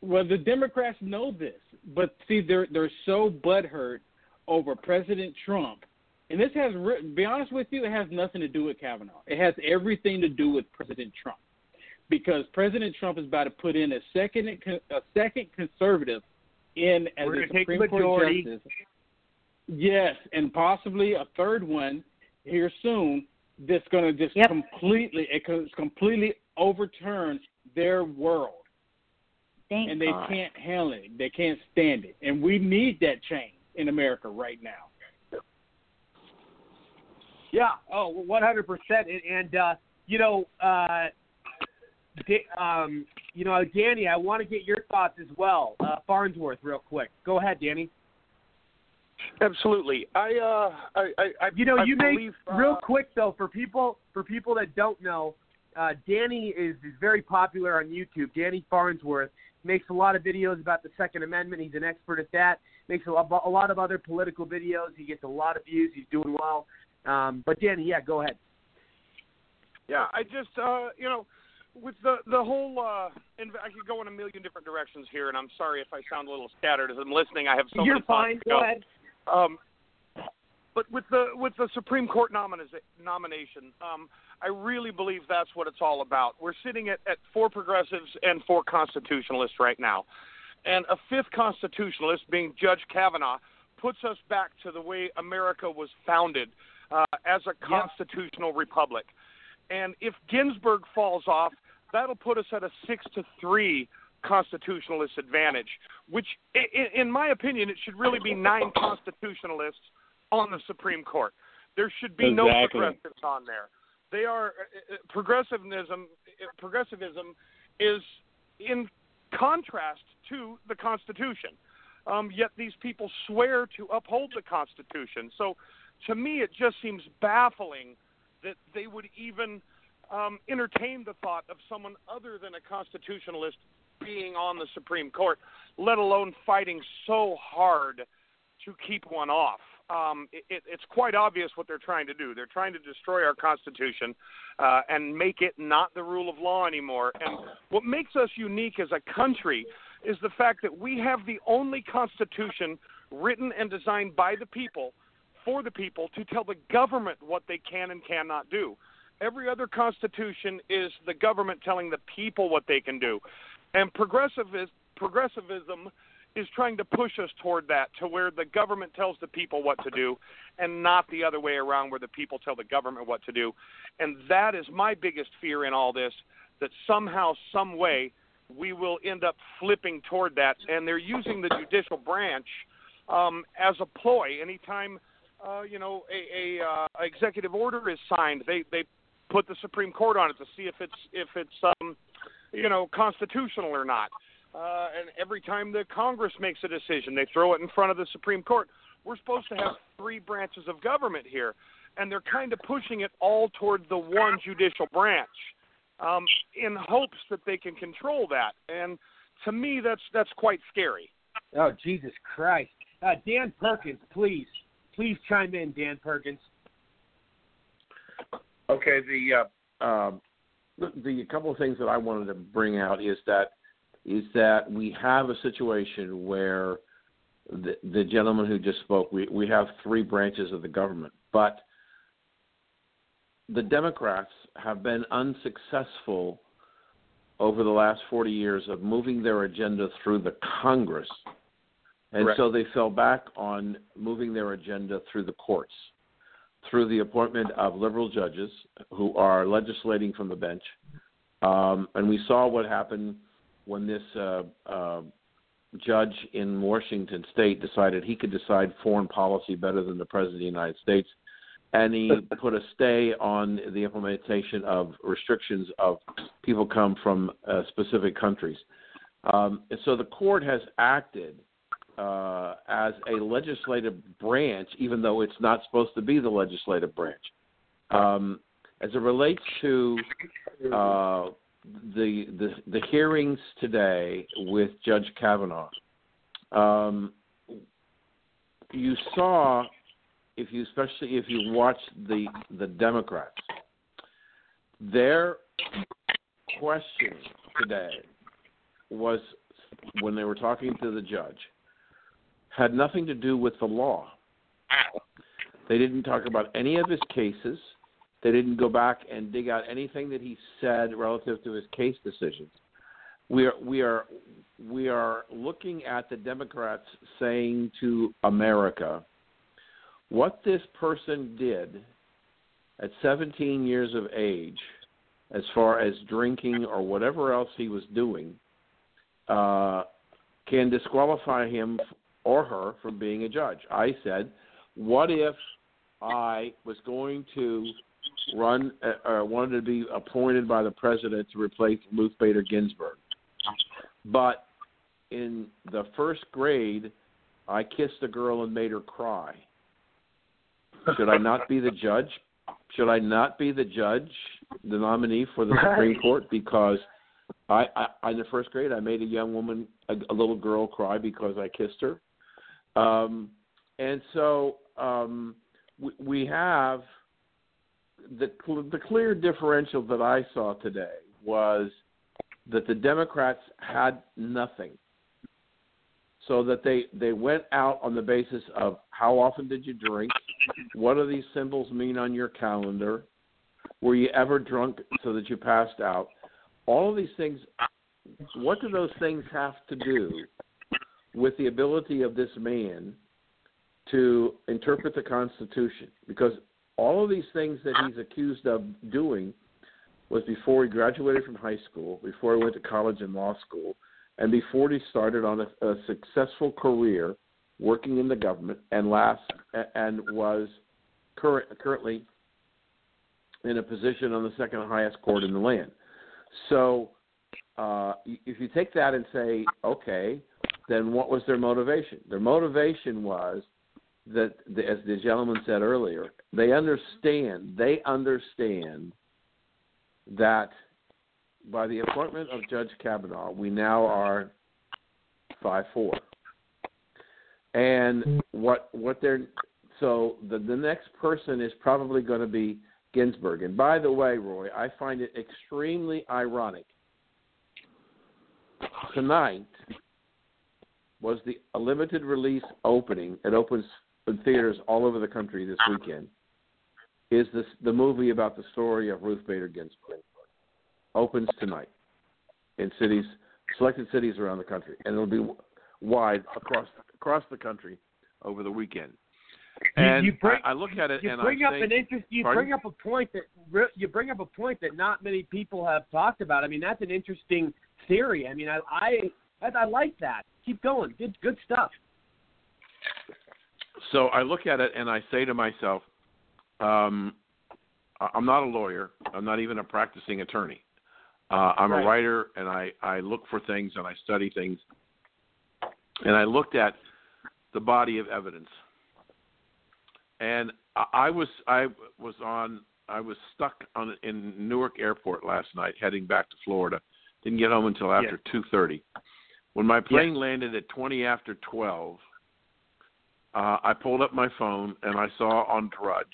Well, the Democrats know this, but see, they're they're so butthurt over President Trump, and this has, re- be honest with you, it has nothing to do with Kavanaugh. It has everything to do with President Trump, because President Trump is about to put in a second a second conservative in as We're a gonna take Supreme Court majority. justice. Yes, and possibly a third one here soon. That's going to just completely it could completely overturn their world. Thank and they God. can't handle it. They can't stand it, and we need that change in America right now. Yeah. Oh, 100%. And, and uh, you know, uh, Da- um, you know, Danny, I want to get your thoughts as well. Uh, Farnsworth, real quick. Go ahead, Danny. Absolutely. I, uh, I, I, I You know, I you make believe, uh, real quick though for people for people that don't know, uh, Danny is, is very popular on YouTube. Danny Farnsworth makes a lot of videos about the Second Amendment. He's an expert at that. Makes a lot, a lot of other political videos. He gets a lot of views. He's doing well. Um, but Danny, yeah, go ahead. Yeah, I just, uh, you know, with the the whole, uh, and I could go in a million different directions here, and I'm sorry if I sound a little scattered as I'm listening. I have so You're many fine. to Go ahead. Um, but with the with the Supreme Court nomina- nomination, um, I really believe that's what it's all about. We're sitting at, at four progressives and four constitutionalists right now, and a fifth constitutionalist, being Judge Kavanaugh, puts us back to the way America was founded uh, as a constitutional republic. And if Ginsburg falls off, that'll put us at a six to three constitutionalist advantage, which, in my opinion, it should really be nine constitutionalists on the Supreme Court. There should be no progressives on there. They are uh, uh, progressivism. uh, Progressivism is in contrast to the Constitution. Um, yet these people swear to uphold the Constitution. So, to me, it just seems baffling that they would even um, entertain the thought of someone other than a constitutionalist being on the Supreme Court, let alone fighting so hard to keep one off. Um, it, it, it's quite obvious what they're trying to do. They're trying to destroy our Constitution uh, and make it not the rule of law anymore. And what makes us unique as a country is the fact that we have the only Constitution written and designed by the people for the people to tell the government what they can and cannot do. Every other constitution is the government telling the people what they can do. And progressivis- progressivism is trying to push us toward that, to where the government tells the people what to do and not the other way around, where the people tell the government what to do. And that is my biggest fear in all this that somehow, some way, we will end up flipping toward that. And they're using the judicial branch um, as a ploy. Anytime uh, you know, a, a uh, executive order is signed, they they put the Supreme Court on it to see if it's if it's um, you know constitutional or not. Uh, and every time the Congress makes a decision, they throw it in front of the Supreme Court. We're supposed to have three branches of government here, and they're kind of pushing it all toward the one judicial branch, um, in hopes that they can control that. And to me, that's that's quite scary. Oh Jesus Christ, uh, Dan Perkins, please, please chime in, Dan Perkins. Okay, the uh, um, the, couple of things that I wanted to bring out is that is that we have a situation where the, the gentleman who just spoke, we, we have three branches of the government, but the Democrats have been unsuccessful over the last 40 years of moving their agenda through the Congress. And so they fell back on moving their agenda through the courts, through the appointment of liberal judges who are legislating from the bench. Um, and we saw what happened when this uh, uh, judge in Washington State decided he could decide foreign policy better than the President of the United States. And he put a stay on the implementation of restrictions of people come from uh, specific countries. Um, and so the court has acted uh, as a legislative branch, even though it's not supposed to be the legislative branch. Um, as it relates to uh, the, the the hearings today with Judge Kavanaugh, um, you saw, if you especially if you watched the the Democrats, their question today was when they were talking to the judge had nothing to do with the law. They didn't talk about any of his cases. They didn't go back and dig out anything that he said relative to his case decisions. We are we are we are looking at the Democrats saying to America, what this person did at 17 years of age, as far as drinking or whatever else he was doing, uh, can disqualify him or her from being a judge. I said, what if I was going to run uh, or wanted to be appointed by the president to replace Ruth Bader Ginsburg, but in the first grade, I kissed a girl and made her cry. Should I not be the judge? Should I not be the judge, the nominee for the Right. Supreme Court because I, I in the first grade I made a young woman, a, a little girl, cry because I kissed her, um, and so um, we, we have the the clear differential that I saw today was that the Democrats had nothing. So that they they went out on the basis of how often did you drink? What do these symbols mean on your calendar? Were you ever drunk so that you passed out? All of these things what do those things have to do with the ability of this man to interpret the Constitution? Because all of these things that he's accused of doing was before he graduated from high school, before he went to college and law school, and before he started on a, a successful career working in the government and last and was current, currently in a position on the second highest court in the land. So uh, if you take that and say, okay, then what was their motivation? Their motivation was that, as the gentleman said earlier, they understand. They understand that by the appointment of Judge Kavanaugh, we now are five four. And what what they're so the the next person is probably going to be Ginsburg. And by the way, Roy, I find it extremely ironic. Tonight was the a limited release opening. It opens in theaters all over the country this weekend. Is this the movie about the story of Ruth Bader Ginsburg? Opens tonight in cities, selected cities around the country, and it'll be wide across across the country over the weekend. And you bring- I, I look at it you and bring I up think, an interest. You Pardon? bring up a point that you bring up a point that not many people have talked about. I mean, that's an interesting theory. I mean, I I, I like that. Keep going. Good good stuff. so I look at it and I say to myself, um, I'm not a lawyer. I'm not even a practicing attorney. Uh, I'm Right. a writer, and I I look for things and I study things. And I looked at the body of evidence, and I, I was I was on I was stuck on in Newark Airport last night, heading back to Florida. Didn't get home until after two thirty. When my plane landed at twenty after twelve, uh, I pulled up my phone and I saw on Drudge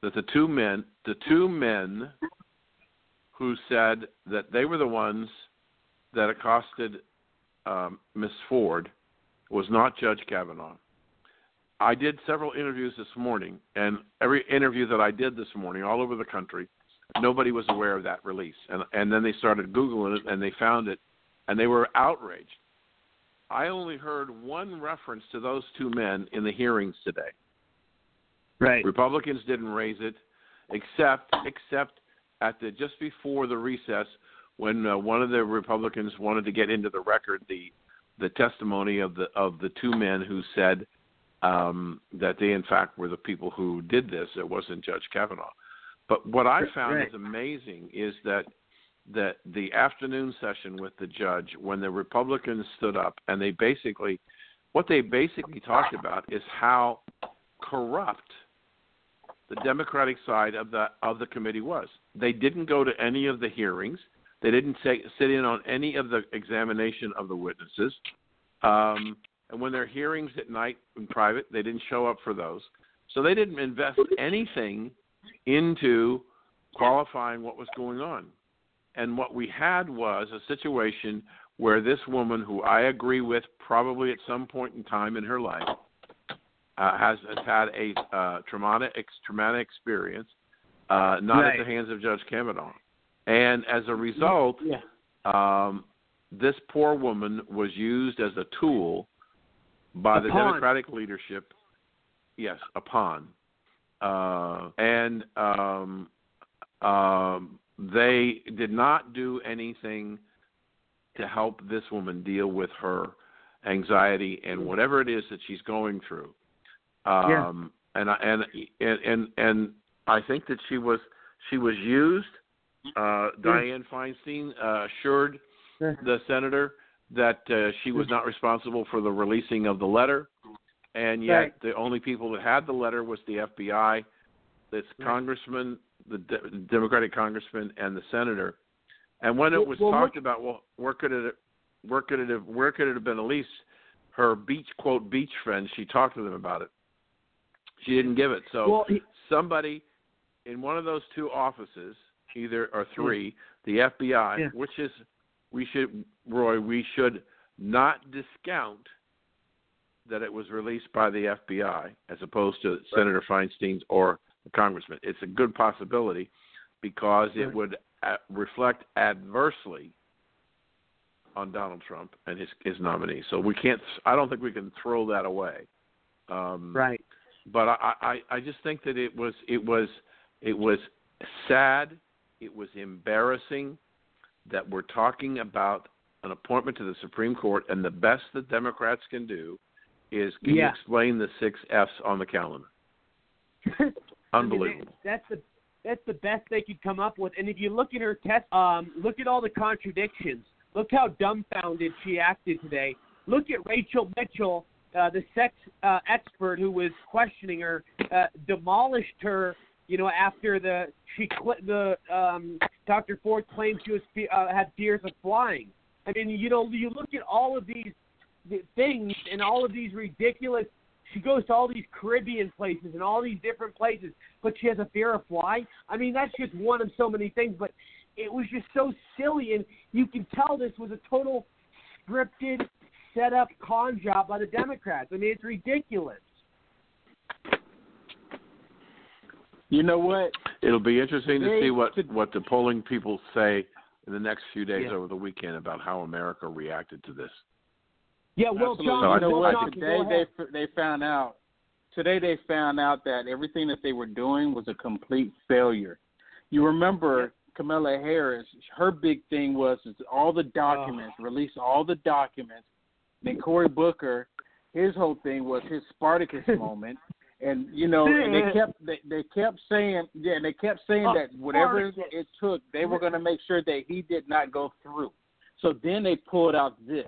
that the two men, the two men who said that they were the ones that accosted um, Miss Ford was not Judge Kavanaugh. I did several interviews this morning, and every interview that I did this morning, all over the country, nobody was aware of that release. And and then they started googling it, and they found it, and they were outraged. I only heard one reference to those two men in the hearings today. Right. Republicans didn't raise it, except except at the just before the recess when uh, one of the Republicans wanted to get into the record the the testimony of the of the two men who said um, that they in fact were the people who did this. It wasn't Judge Kavanaugh. But what I found Right. is amazing is that that the afternoon session with the judge when the Republicans stood up and they basically what they basically talked about is how corrupt the Democratic side of the of the committee was. They didn't go to any of the hearings. They didn't say, sit in on any of the examination of the witnesses. Um, and when there are hearings at night in private, they didn't show up for those. So they didn't invest anything into qualifying what was going on. And what we had was a situation where this woman, who I agree with probably at some point in time in her life, uh, has, has had a uh, traumatic ex- traumatic experience, uh, not Right. at the hands of Judge Kavanaugh, and as a result, Yeah. um, this poor woman was used as a tool by A the pawn. Democratic leadership. Yes, a pawn, uh, and um, um, they did not do anything to help this woman deal with her anxiety and whatever it is that she's going through. Um, and I and and and and I think that she was she was used. Uh, Dianne Feinstein uh, assured the senator that uh, she was not responsible for the releasing of the letter, and yet Right. the only people that had the letter was the FBI, this congressman, the de- Democratic congressman, and the senator. And when it was well, talked look- about, well, where could it, where could it have, where could it have been? At least her beach quote beach friends. She talked to them about it. She didn't give it. So Well, he- somebody in one of those two offices, either or mm-hmm. three, the FBI, Yeah. which is we should Roy, we should not discount that it was released by the FBI as opposed to Senator Feinstein's or the congressman. It's a good possibility because it would uh, reflect adversely on Donald Trump and his his nominee. So we can't. I don't think we can throw that away. Um, Right. But I, I I just think that it was it was it was sad. It was embarrassing that we're talking about an appointment to the Supreme Court, and the best the Democrats can do is can you explain the six F's on the calendar? Unbelievable. that's the that's the best they could come up with. And if you look at her test, um, look at all the contradictions. Look how dumbfounded she acted today. Look at Rachel Mitchell, uh, the sex uh, expert who was questioning her, uh, demolished her. You know, after the she cl- the um, Dr. Ford claimed she was uh, had fears of flying. I mean, you know, you look at all of these things and all of these ridiculous. She goes to all these Caribbean places and all these different places, but she has a fear of fly. I mean, that's just one of so many things. But it was just so silly, and you can tell this was a total scripted, set up con job by the Democrats. I mean, it's ridiculous. You know what? It'll be interesting to see what what the polling people say in the next few days Yeah. over the weekend about how America reacted to this. Yeah, Will Absolutely. Johnson, So I you know what? Today they they found out. Today they found out that everything that they were doing was a complete failure. You remember Kamala Harris? Her big thing was is all the documents, release all the documents. Then Cory Booker, his whole thing was his Spartacus moment. And you know, and they kept they, they kept saying yeah, and they kept saying Oh, that whatever Spartacus. it took, they were going to make sure that he did not go through. So then they pulled out this,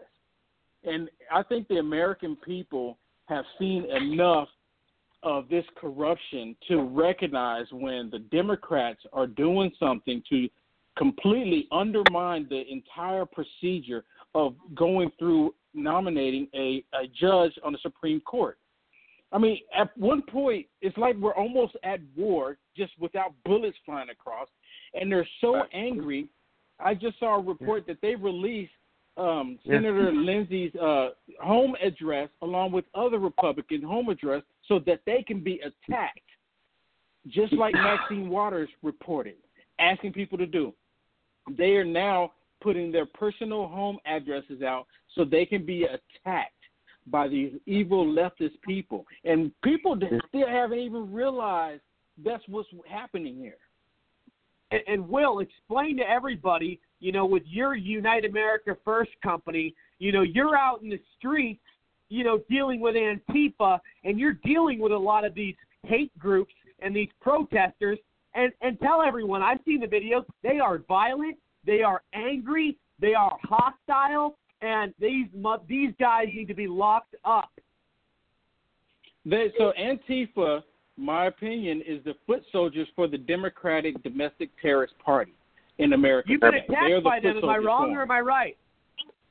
and I think the American people have seen enough of this corruption to recognize when the Democrats are doing something to completely undermine the entire procedure of going through nominating a, a judge on the Supreme Court. I mean, at one point, it's like we're almost at war, just without bullets flying across, and they're so angry. I just saw a report that they released um. Senator Lindsey's uh, home address along with other Republican home address so that they can be attacked, just like Maxine Waters reported, asking people to do. They are now putting their personal home addresses out so they can be attacked by these evil leftist people. And people that still haven't even realized that's what's happening here. And, and Will, explain to everybody, you know, with your Unite America First company, you know, you're out in the streets, you know, dealing with Antifa, and you're dealing with a lot of these hate groups and these protesters. And and tell everyone, I've seen the videos. They are violent. They are angry. They are hostile. And these these guys need to be locked up. They, so Antifa, my opinion, is the foot soldiers for the Democratic Domestic Terrorist Party in America. You've been attacked by them. Am I wrong or am I right?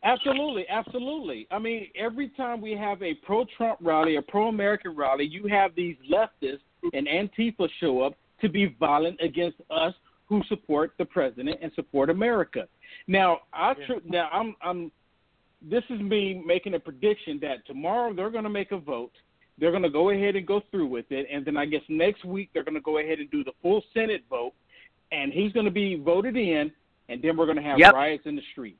Absolutely, absolutely. I mean, every time we have a pro-Trump rally, a pro-American rally, you have these leftists and Antifa show up to be violent against us who support the president and support America. Now, I tr- now I'm I'm this is me making a prediction that tomorrow they're going to make a vote. They're going to go ahead and go through with it, and then I guess next week they're going to go ahead and do the full Senate vote, and he's going to be voted in, and then we're going to have Yep. riots in the streets.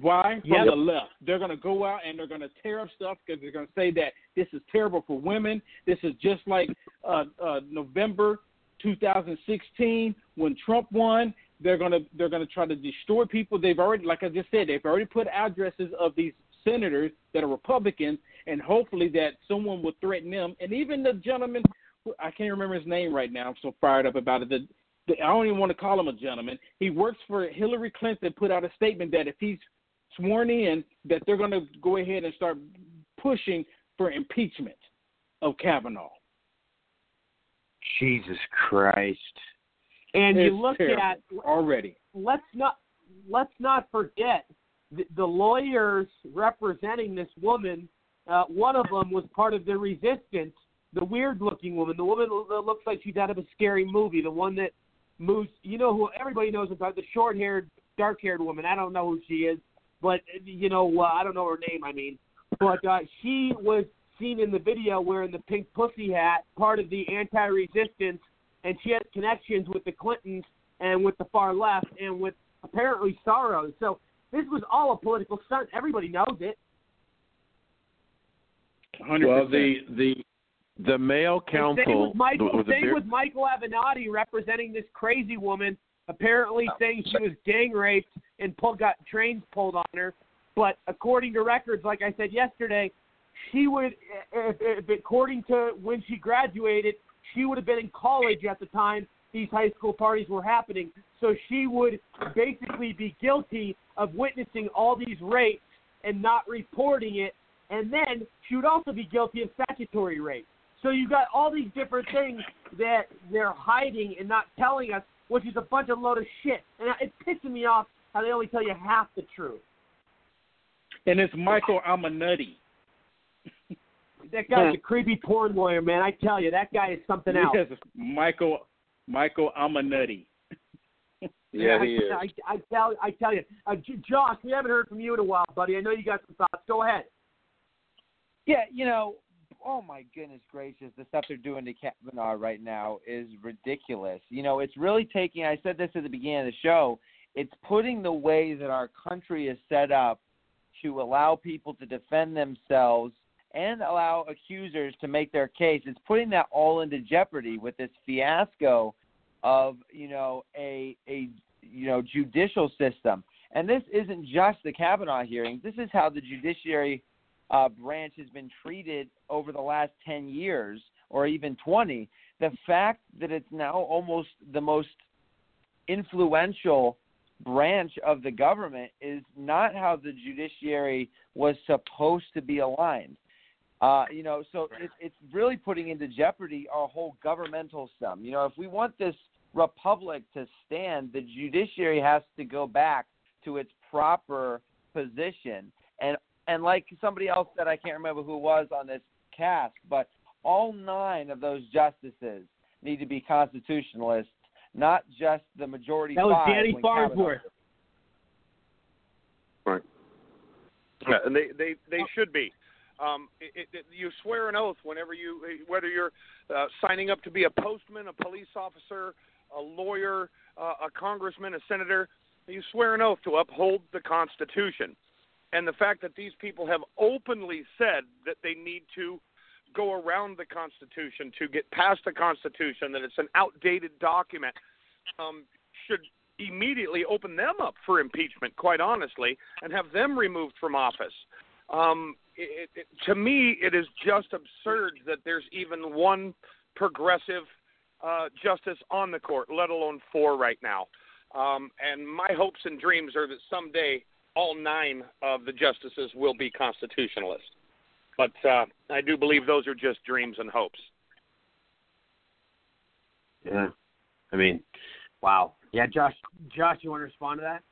Why? From Yep. the left. They're going to go out and they're going to tear up stuff because they're going to say that this is terrible for women. This is just like uh, uh, November 2016 when Trump won. they're gonna they're gonna try to destroy people. They've already, like I just said, they've already put addresses of these senators that are Republicans, and hopefully that someone will threaten them. And even the gentleman, I can't remember his name right now. I'm so fired up about it. The, the, I don't even want to call him a gentleman. He works for Hillary Clinton. Put out a statement that if he's sworn in, that they're going to go ahead and start pushing for impeachment of Kavanaugh. Jesus Christ. And It's you look at already. let's not let's not forget the, lawyers representing this woman. Uh, one of them was part of the resistance. The weird-looking woman, the woman that looks like she's out of a scary movie, the one that moves. You know who everybody knows about the short-haired, dark-haired woman. I don't know who she is, but you know uh, I don't know her name. I mean, but uh, she was seen in the video wearing the pink pussy hat, part of the anti-resistance, and she has connections with the Clintons and with the far left and with apparently Soros. So this was all a political stunt. Everybody knows it. Well, the the the male And same counsel with Michael. with the same with Michael Avenatti representing this crazy woman, apparently oh, saying she was gang raped and pulled, got trains pulled on her. But according to records, like I said yesterday, she would, eh, eh, if, if according to when she graduated, she would have been in college at the time these high school parties were happening. So she would basically be guilty of witnessing all these rapes and not reporting it. And then she would also be guilty of statutory rape. So you got all these different things that they're hiding and not telling us, which is a bunch of load of shit. And it's pissing me off how they only tell you half the truth. And it's Michael Amanutti. That guy's a creepy porn lawyer, man. I tell you, that guy is something else. Yes, Michael Michael Amanutti. Yeah, I, he is. I, I tell, I tell you, uh, Josh, we haven't heard from you in a while, buddy. I know you got some thoughts. Go ahead. Yeah, you know, oh my goodness gracious, the stuff they're doing to Kavanaugh right now is ridiculous. You know, it's really taking. I said this at the beginning of the show. It's putting the way that our country is set up to allow people to defend themselves and allow accusers to make their case. It's putting that all into jeopardy with this fiasco of you know a a you know judicial system. And this isn't just the Kavanaugh hearings. This is how the judiciary uh, branch has been treated over the last 10 years or even 20. The fact that it's now almost the most influential branch of the government is not how the judiciary was supposed to be aligned. Uh, you know, so it, it's really putting into jeopardy our whole governmental system. You know, if we want this republic to stand, the judiciary has to go back to its proper position. And and like somebody else said, I can't remember who it was on this cast, but all nine of those justices need to be constitutionalists, not just the majority That was five. Danny when Kavanaugh- Farnsworth. Right. Yeah, and they they they should be. Um, it, it, you swear an oath whenever you, whether you're uh, signing up to be a postman, a police officer, a lawyer, uh, a congressman, a senator. You swear an oath to uphold the Constitution, and the fact that these people have openly said that they need to go around the Constitution to get past the Constitution, that it's an outdated document, um, should immediately open them up for impeachment, quite honestly, and have them removed from office. Um, it, it, to me, it is just absurd that there's even one progressive uh, justice on the court, let alone four right now. Um, and my hopes and dreams are that someday all nine of the justices will be constitutionalists. But uh, I do believe those are just dreams and hopes. Yeah. I mean, wow. Yeah, Josh. Josh, you want to respond to that?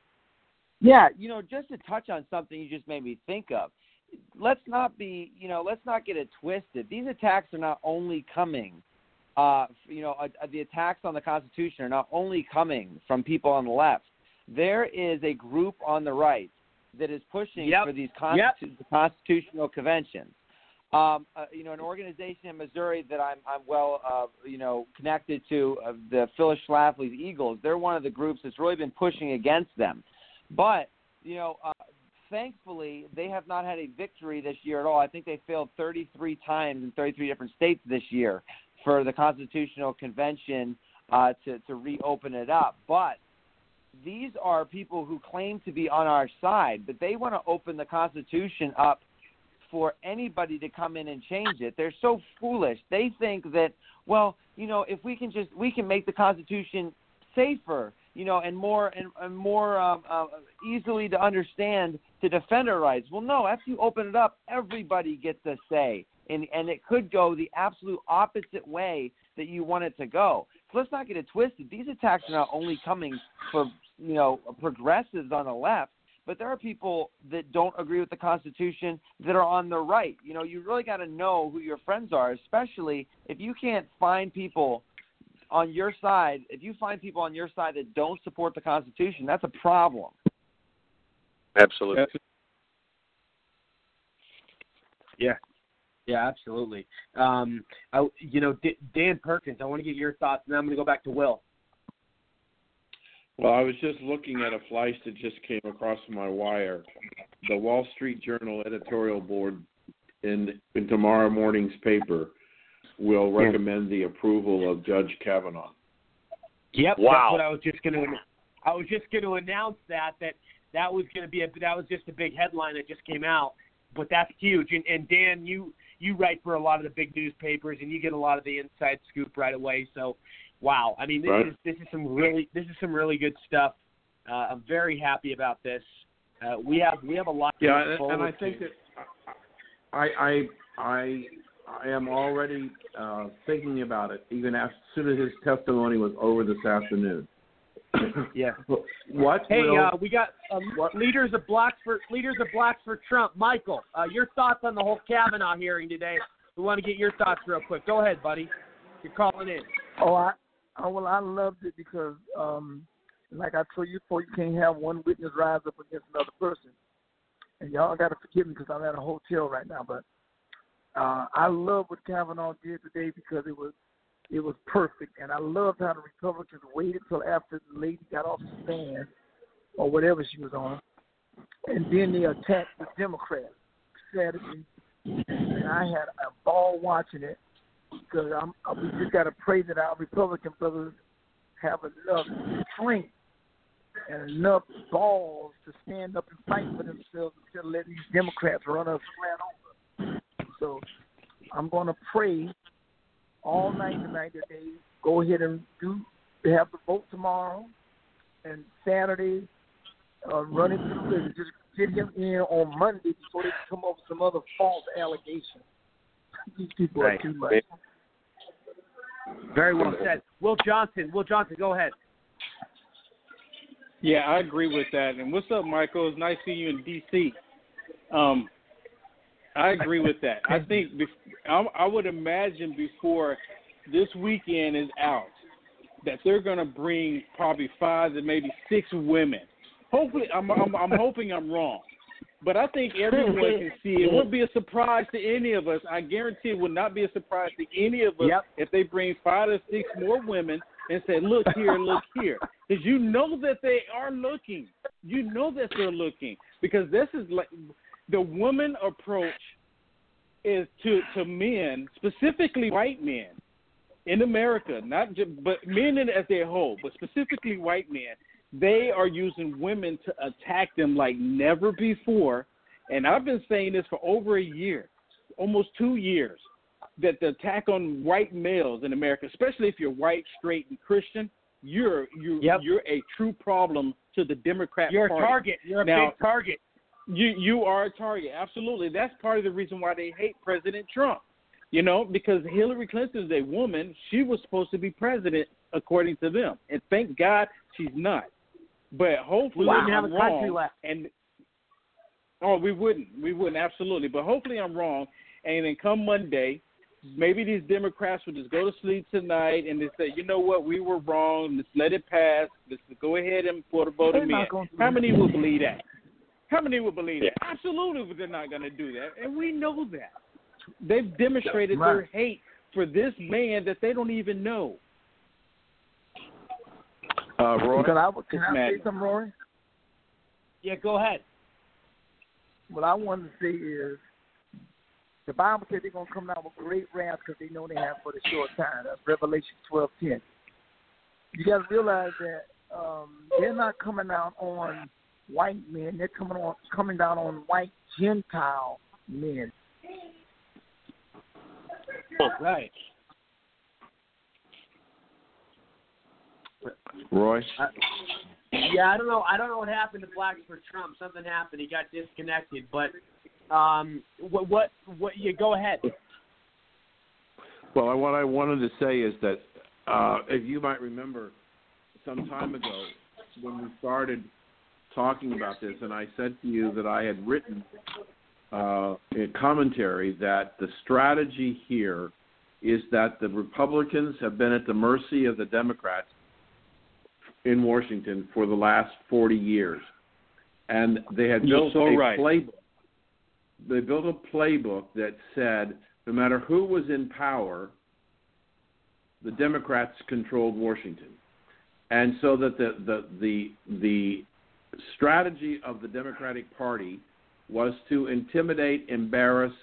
Yeah, you know, just to touch on something you just made me think of. Let's not be, you know, let's not get it twisted. These attacks are not only coming, uh, you know, uh, the attacks on the Constitution are not only coming from people on the left. There is a group on the right that is pushing Yep. for these Yep. constitutional conventions. Um, uh, you know, an organization in Missouri that I'm, I'm well, uh, you know, connected to, uh, the Phyllis Schlafly's Eagles. They're one of the groups that's really been pushing against them. But you know, uh, thankfully, they have not had a victory this year at all. I think they failed 33 times in 33 different states this year for the Constitutional Convention uh, to to reopen it up. But these are people who claim to be on our side, but they want to open the Constitution up for anybody to come in and change it. They're so foolish. They think that, well, you know, if we can just we can make the Constitution safer, you know, and more and, and more um, uh, easily to understand to defend our rights. Well, no. After you open it up, everybody gets a say, and and it could go the absolute opposite way that you want it to go. So let's not get it twisted. These attacks are not only coming for you know progressives on the left, but there are people that don't agree with the Constitution that are on the right. You know, you really got to know who your friends are, especially if you can't find people on your side. If you find people on your side that don't support the Constitution, that's a problem. Absolutely. Yeah. Yeah, absolutely. Um, I, you know, D- Dan Perkins, I want to get your thoughts, and then I'm going to go back to Will. Well, I was just looking at a flash that just came across my wire. The Wall Street Journal editorial board in in tomorrow morning's paper will recommend the approval of Judge Kavanaugh. Yep, Wow. that's what I was just going to. I was just going to announce that that that was going to be a that was just a big headline that just came out, but that's huge. And, and Dan, you you write for a lot of the big newspapers, and you get a lot of the inside scoop right away. So, wow, I mean, this Right. is this is some really this is some really good stuff. Uh, I'm very happy about this. Uh, we have we have a lot. To Yeah, look and, and I think to. that I I I I am already uh, thinking about it, even as soon as his testimony was over this afternoon. Yeah. What? Hey, will, uh, we got um, leaders of blacks for leaders of blacks for Trump. Michael, uh, your thoughts on the whole Kavanaugh hearing today? We want to get your thoughts real quick. Go ahead, buddy. You're calling in. Oh, I, oh well, I loved it because, um, like I told you before, you can't have one witness rise up against another person. And y'all got to forgive me because I'm at a hotel right now, but uh, I love what Kavanaugh did today because it was it was perfect, and I loved how the Republicans waited till after the lady got off the stand or whatever she was on, and then they attacked the Democrats Saturday, and I had a ball watching it because I'm, we just got to pray that our Republican brothers have enough strength and enough balls to stand up and fight for themselves instead of letting these Democrats run us flat over. So I'm going to pray all night tonight that they go ahead and do they have the vote tomorrow and Saturday uh, run it through and just get him in on Monday before they come up with some other false allegations. These people Right. are too much. Very well said. Will Johnson. Will Johnson, go ahead. Yeah, I agree with that. And what's up, Michael? It's nice seeing you in D.C. Um, I agree with that. I think bef- I, I would imagine before this weekend is out that they're going to bring probably five to maybe six women. Hopefully, I'm, I'm, I'm hoping I'm wrong. But I think everyone can see it. It won't be a surprise to any of us. I guarantee it will not be a surprise to any of us Yep. if they bring five or six more women and say, "Look here, look here," because you know that they are looking. You know that they're looking because this is like the woman approach is to to men, specifically white men in America, not just but men as a whole, but specifically white men. They are using women to attack them like never before, and I've been saying this for over a year, almost two years, that the attack on white males in America, especially if you're white, straight, and Christian, you're you you're a true problem to the Democrat You're a target. You're a Now, big target. You you are a target. Absolutely. That's part of the reason why they hate President Trump. You know, because Hillary Clinton is a woman. She was supposed to be president according to them. And thank God she's not. But hopefully We wouldn't have I'm a country wrong. left. And oh, we wouldn't. We wouldn't absolutely. But hopefully I'm wrong. And then come Monday, maybe these Democrats will just go to sleep tonight and they say, you know what, we were wrong. Let's let it pass. Let's go ahead and put a vote in. How many will believe that? How many will believe that? Absolutely, they're not going to do that, and we know that. They've demonstrated their hate for this man that they don't even know. Uh, Roy, Can I, can I say madness. something, Rory? Yeah, go ahead. What I wanted to say is the Bible said they're going to come down with great wrath because they know they have for the short time. That's Revelation twelve ten. You got to realize that um, they're not coming out on white men. They're coming on coming down on white Gentile men. Right. Roy? Uh, yeah, I don't know. I don't know what happened to Blacks for Trump. Something happened. He got disconnected. But um, what what what? You go ahead. Well, what I wanted to say is that uh, if you might remember, some time ago when we started talking about this, and I said to you that I had written uh, a commentary that the strategy here is that the Republicans have been at the mercy of the Democrats in Washington for the last 40 years. And they had built so a right. playbook. They built a playbook that said no matter who was in power, the Democrats controlled Washington. And so that the the the, the strategy of the Democratic Party was to intimidate, embarrass,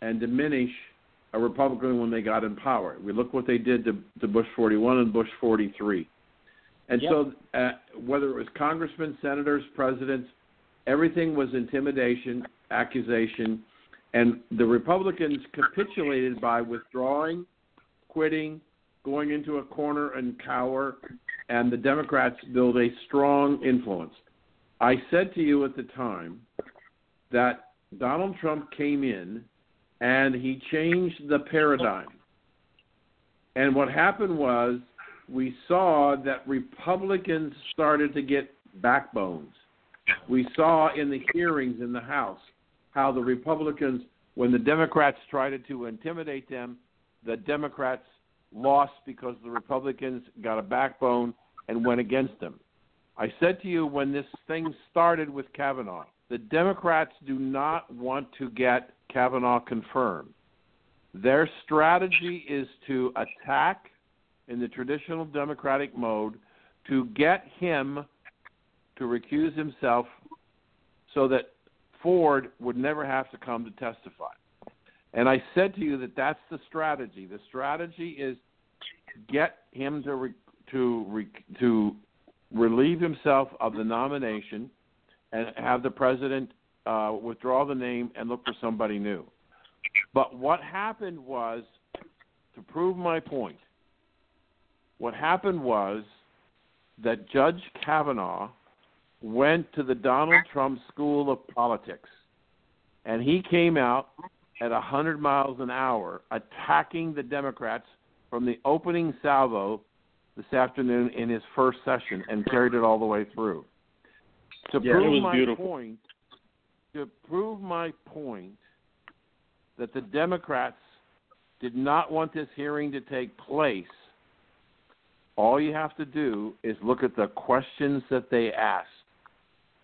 and diminish a Republican when they got in power. We look what they did to, to Bush 41 and Bush 43. And Yep. so, uh, whether it was congressmen, senators, presidents, everything was intimidation, accusation, and the Republicans capitulated by withdrawing, quitting, going into a corner and cower, and the Democrats build a strong influence. I said to you at the time that Donald Trump came in and he changed the paradigm. And what happened was we saw that Republicans started to get backbones. We saw in the hearings in the House how the Republicans, when the Democrats tried to intimidate them, the Democrats lost because the Republicans got a backbone and went against them. I said to you when this thing started with Kavanaugh, the Democrats do not want to get Kavanaugh confirmed. Their strategy is to attack in the traditional Democratic mode to get him to recuse himself so that Ford would never have to come to testify. And I said to you that that's the strategy. The strategy is get him to re, to re, to relieve himself of the nomination and have the president uh, withdraw the name and look for somebody new. But what happened was, to prove my point, what happened was that Judge Kavanaugh went to the Donald Trump School of Politics, and he came out at 100 miles an hour attacking the Democrats from the opening salvo this afternoon in his first session and carried it all the way through. To Yeah, it prove was my beautiful. point, to prove my point that the Democrats did not want this hearing to take place, all you have to do is look at the questions that they asked.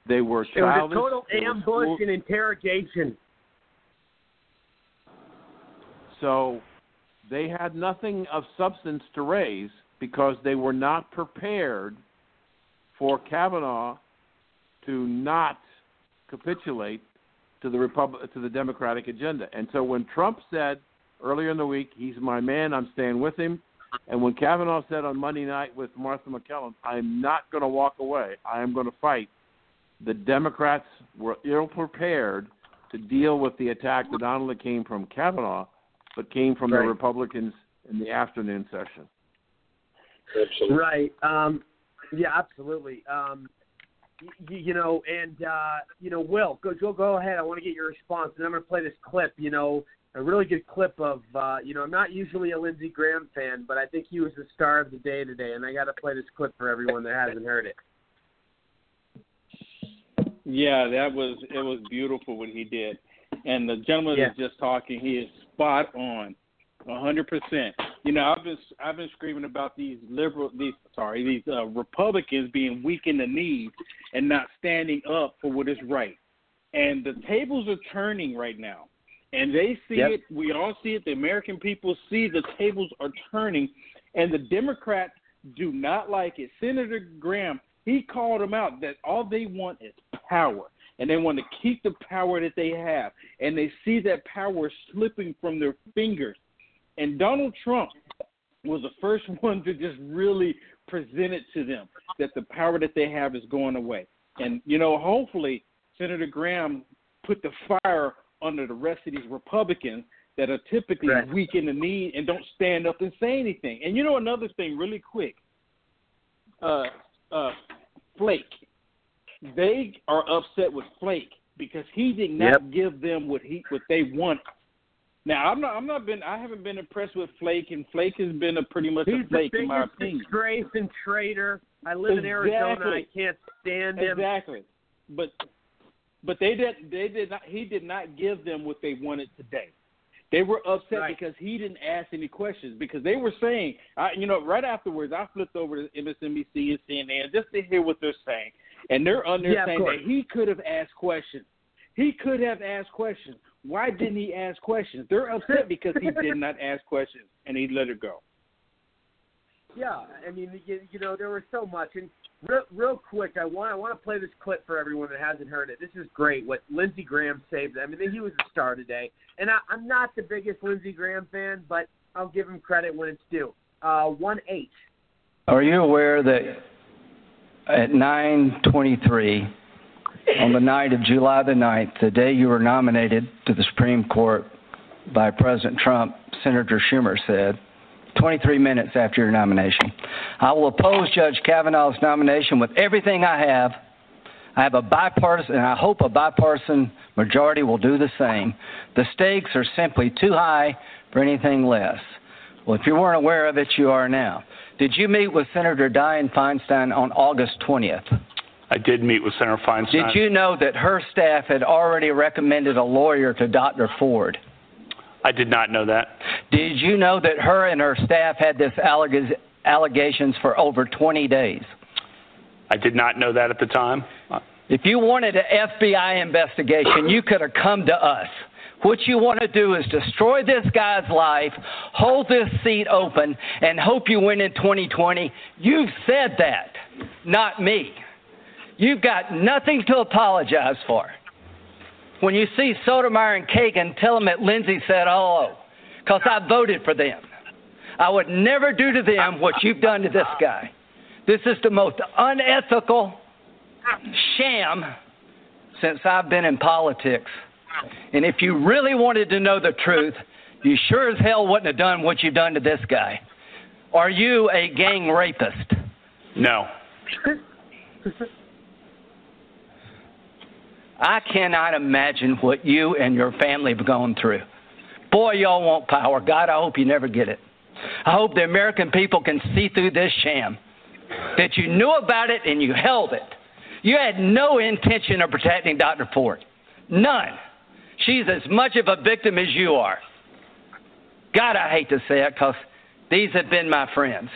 They were childish. It was a total they were ambush school- and interrogation. So they had nothing of substance to raise because they were not prepared for Kavanaugh to not capitulate to the Repub- to the Democratic agenda. And so when Trump said earlier in the week, "He's my man, I'm staying with him," and when Kavanaugh said on Monday night with Martha MacCallum, "I'm not going to walk away. I am going to fight," the Democrats were ill prepared to deal with the attack that not only came from Kavanaugh, but came from Right. the Republicans in the afternoon session. Right. Um, yeah, absolutely. Um, you, you know, and uh, you know, Will, go go go ahead. I want to get your response, and I'm going to play this clip. You know, a really good clip of. Uh, you know, I'm not usually a Lindsey Graham fan, but I think he was the star of the day today, and I got to play this clip for everyone that hasn't heard it. Yeah, that was it was beautiful what he did. And the gentleman Yeah. that's just talking, he is spot on, a hundred percent. You know, I've been I've been screaming about these liberal, these sorry, these uh, Republicans being weak in the knees and not standing up for what is right. And the tables are turning right now, and they see Yep. it. We all see it. The American people see the tables are turning, and the Democrats do not like it. Senator Graham, he called them out that all they want is power, and they want to keep the power that they have, and they see that power slipping from their fingers. And Donald Trump, was the first one to just really present it to them that the power that they have is going away. And you know, hopefully Senator Graham put the fire under the rest of these Republicans that are typically Right. weak in the knee and don't stand up and say anything. And you know another thing, really quick, uh, uh, Flake. They are upset with Flake because he did not give them what he what they wanted. Now I'm not I'm not been I haven't been impressed with Flake and Flake has been a pretty much He's a Flake the in my biggest opinion. disgrace and traitor. I live in Arizona. I can't stand him. Exactly. But but they did they did not he did not give them what they wanted today. They were upset Right. because he didn't ask any questions because they were saying, I, you know, right afterwards I flipped over to MSNBC and CNN just to hear what they're saying, and they're on there Yeah, saying that he could have asked questions. He could have asked questions. Why didn't he ask questions? They're upset because he did not ask questions and he let it go. Yeah, I mean, you, you know, there was so much. And real, real quick, I want I want to play this clip for everyone that hasn't heard it. This is great. What Lindsey Graham saved. I mean, he was a star today. And I, I'm not the biggest Lindsey Graham fan, but I'll give him credit when it's due. Uh, one eight. Are you aware that at 9:23 on the night of July the 9th, the day you were nominated to the Supreme Court by President Trump, Senator Schumer said, 23 minutes after your nomination, I will oppose Judge Kavanaugh's nomination with everything I have. I have a bipartisan, and I hope a bipartisan majority will do the same. The stakes are simply too high for anything less. Well, if you weren't aware of it, you are now. Did you meet with Senator Dianne Feinstein on August 20th? I did meet with Senator Feinstein. Did you know that her staff had already recommended a lawyer to Dr. Ford? I did not know that. Did you know that her and her staff had this alleg- allegations for over 20 days? I did not know that at the time. If you wanted an FBI investigation, you could have come to us. What you want to do is destroy this guy's life, hold this seat open, and hope you win in 2020. You've said that, not me. You've got nothing to apologize for. When you see Sotomayor and Kagan, tell them that Lindsey said hello, because I voted for them. I would never do to them what you've done to this guy. This is the most unethical sham since I've been in politics. And if you really wanted to know the truth, you sure as hell wouldn't have done what you've done to this guy. Are you a gang rapist? No. I cannot imagine what you and your family have gone through. Boy, y'all want power. God, I hope you never get it. I hope the American people can see through this sham. That you knew about it and you held it. You had no intention of protecting Dr. Ford. None. She's as much of a victim as you are. God, I hate to say it because these have been my friends.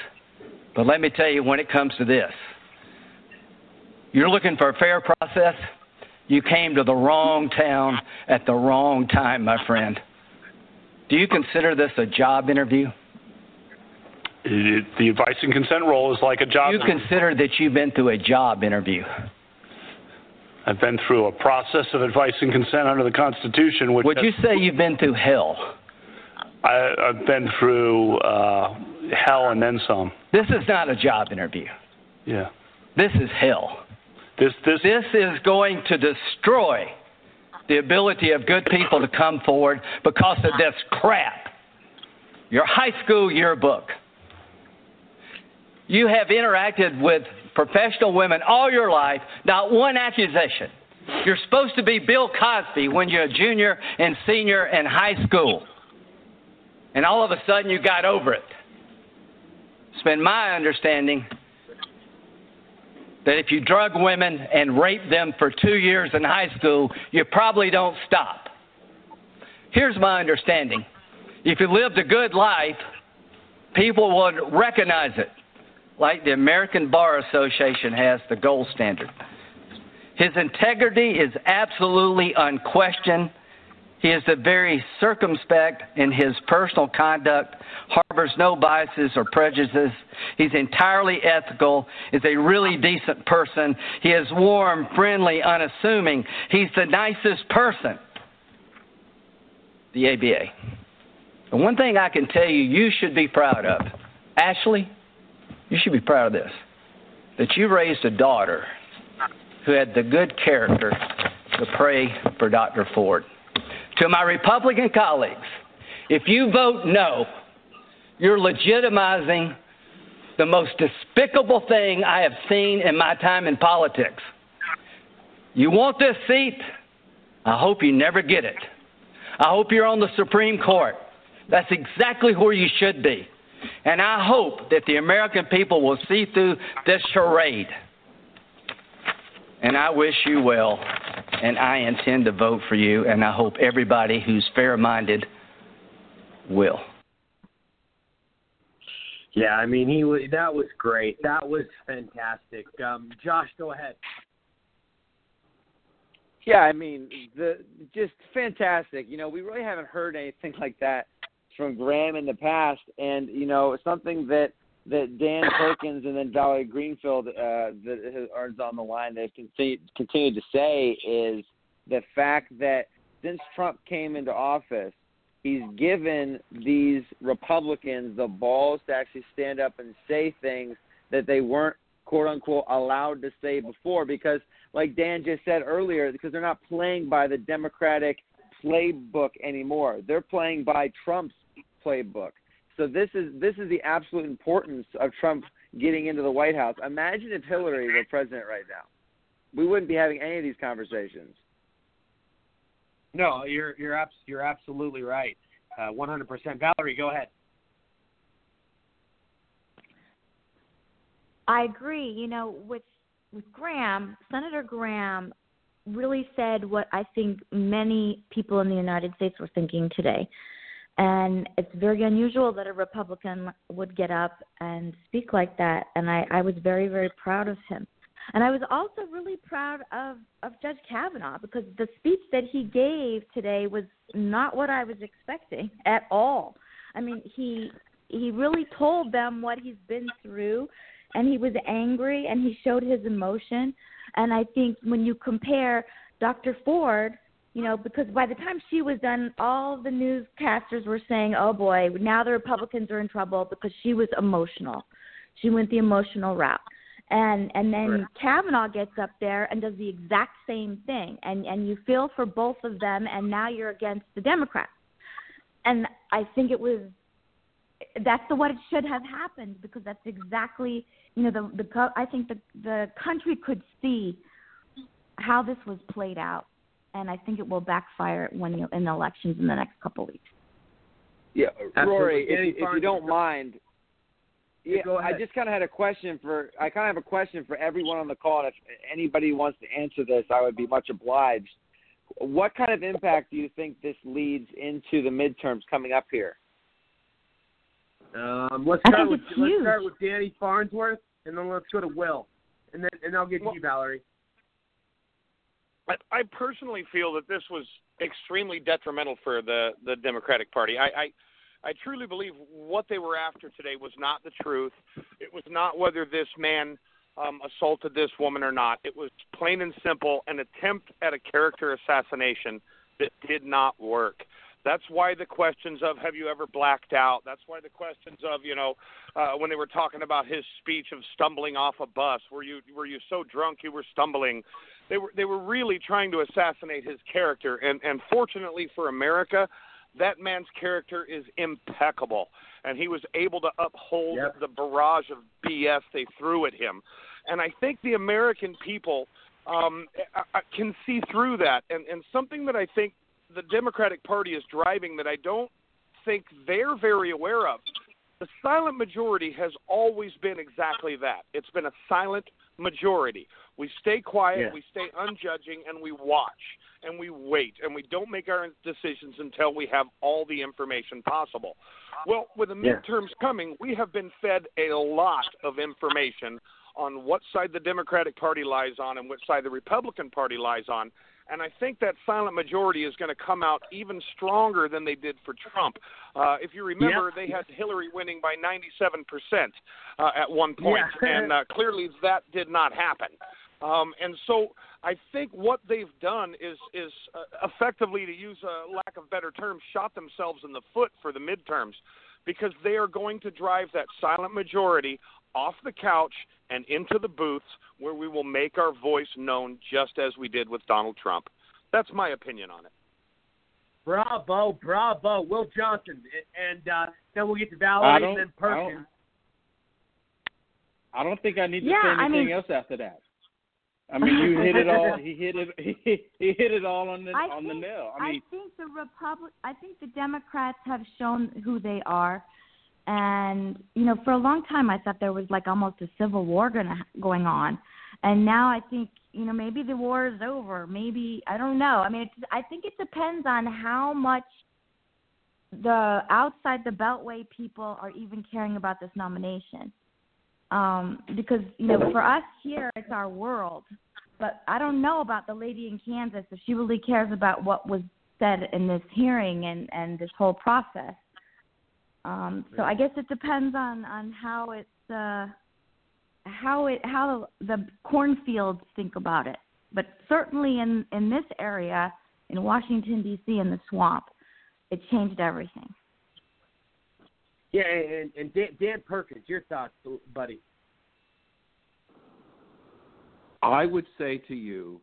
But let me tell you, when it comes to this, you're looking for a fair process. You came to the wrong town at the wrong time, my friend. Do you consider this a job interview? It, the advice and consent role is like a job. You consider that you've been through a job interview. I've been through a process of advice and consent under the Constitution. Which Would you has- say you've been through hell? I, I've been through uh, hell and then some. This is not a job interview. Yeah. This is hell. This this this is going to destroy the ability of good people to come forward because of this crap. Your high school yearbook. You have interacted with professional women all your life, not one accusation. You're supposed to be Bill Cosby when you're a junior and senior in high school. And all of a sudden you got over it. It's been my understanding that if you drug women and rape them for two years in high school, you probably don't stop. Here's my understanding if you lived a good life, people would recognize it, like the American Bar Association has the gold standard. His integrity is absolutely unquestioned. He is very circumspect in his personal conduct, harbors no biases or prejudices. He's entirely ethical, is a really decent person. He is warm, friendly, unassuming. He's the nicest person. The ABA. The one thing I can tell you you should be proud of Ashley, you should be proud of this that you raised a daughter who had the good character to pray for Dr. Ford. To my Republican colleagues, if you vote no, you're legitimizing the most despicable thing I have seen in my time in politics. You want this seat? I hope you never get it. I hope you're on the Supreme Court. That's exactly where you should be. And I hope that the American people will see through this charade. And I wish you well, and I intend to vote for you, and I hope everybody who's fair minded will. Yeah, I mean, he was, that was great. That was fantastic. Um, Josh, go ahead. Yeah, I mean, the just fantastic. You know, we really haven't heard anything like that from Graham in the past, and you know, something that that Dan Perkins and then Valerie Greenfield uh, that are on the line that continue continue to say is the fact that since Trump came into office, he's given these Republicans the balls to actually stand up and say things that they weren't quote unquote allowed to say before because like Dan just said earlier, because they're not playing by the Democratic playbook anymore. They're playing by Trump's playbook. So this is this is the absolute importance of Trump getting into the White House. Imagine if Hillary were president right now. We wouldn't be having any of these conversations. No, you're you're abs- you're absolutely right. Uh, 100%. Valerie, go ahead. I agree. You know, with with Graham, Senator Graham really said what I think many people in the United States were thinking today. And it's very unusual that a Republican would get up and speak like that. And I, I was very, very proud of him. And I was also really proud of, of Judge Kavanaugh because the speech that he gave today was not what I was expecting at all. I mean, he he really told them what he's been through and he was angry and he showed his emotion. And I think when you compare Dr. Ford, you know, because by the time she was done, all the newscasters were saying, "Oh boy, now the Republicans are in trouble because she was emotional. She went the emotional route." And and then right. Kavanaugh gets up there and does the exact same thing, and and you feel for both of them, and now you're against the Democrats. And I think it was that's the what it should have happened because that's exactly you know the the I think the the country could see how this was played out, and I think it will backfire when you, in the elections in the next couple of weeks. Yeah, Rory, if, if you don't mind, yeah, I just kind of had a question for I kind of have a question for everyone on the call. And if anybody wants to answer this, I would be much obliged. What kind of impact do you think this leads into the midterms coming up here? Um, let's start with let's start with Danny Farnsworth, and then let's go to Will, and then and I'll get well, to you, Valerie. I, I personally feel that this was extremely detrimental for the the Democratic Party. I, I I truly believe what they were after today was not the truth. It was not whether this man um, assaulted this woman or not. It was plain and simple an attempt at a character assassination that did not work. That's why the questions of have you ever blacked out? That's why the questions of you know uh, when they were talking about his speech of stumbling off a bus. Were you were you so drunk you were stumbling? They were they were really trying to assassinate his character. And and fortunately for America, that man's character is impeccable, and he was able to uphold yep. the barrage of BS they threw at him. And I think the American people um, can see through that. And and something that I think the Democratic Party is driving that I don't think they're very aware of. The silent majority has always been exactly that. It's been a silent majority. We stay quiet, yeah. we stay unjudging, and we watch and we wait and we don't make our decisions until we have all the information possible. Well, with the midterms yeah. coming, we have been fed a lot of information on what side the Democratic Party lies on and which side the Republican Party lies on. And I think that silent majority is going to come out even stronger than they did for Trump. Uh, if you remember, they had Hillary winning by 97% uh, at one point, yeah. and uh, clearly that did not happen. Um, and so I think what they've done is is uh, effectively, to use a lack of better terms, shot themselves in the foot for the midterms because they are going to drive that silent majority off the couch and into the booths where we will make our voice known just as we did with Donald Trump. That's my opinion on it. Bravo, bravo, Will Johnson, and uh, then we'll get to I Valerie don't- and then I Perkins. don't- I don't think I need to Yeah, say I anything mean- else after that. I mean, you hit it all. He hit it. He, he hit it all on the I on the nail. I mean, I think the Republic. I think the Democrats have shown who they are, and you know, for a long time, I thought there was like almost a civil war gonna going on, and now I think you know maybe the war is over. Maybe I don't know. I mean, it's, I think it depends on how much the outside the Beltway people are even caring about this nomination. Um, because you know, for us here, it's our world but I don't know about the lady in Kansas if she really cares about what was said in this hearing and and this whole process. Um, so I guess it depends on on how it's uh, how it how the cornfields think about it. But certainly in in this area in Washington D.C. in the swamp, it changed everything. Yeah, and, and Dan, Dan Perkins, your thoughts, buddy? I would say to you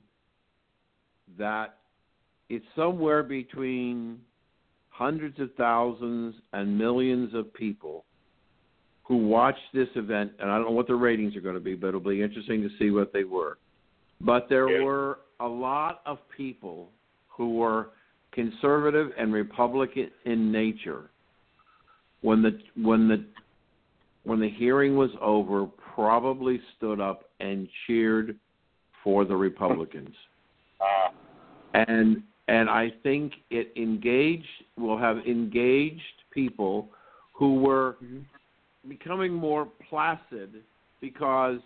that it's somewhere between hundreds of thousands and millions of people who watched this event, and I don't know what the ratings are going to be, but it'll be interesting to see what they were. But there were a lot of people who were conservative and Republican in nature when the when the when the hearing was over, probably stood up and cheered for the Republicans. Ah. and and I think it engaged will have engaged people who were mm-hmm. becoming more placid because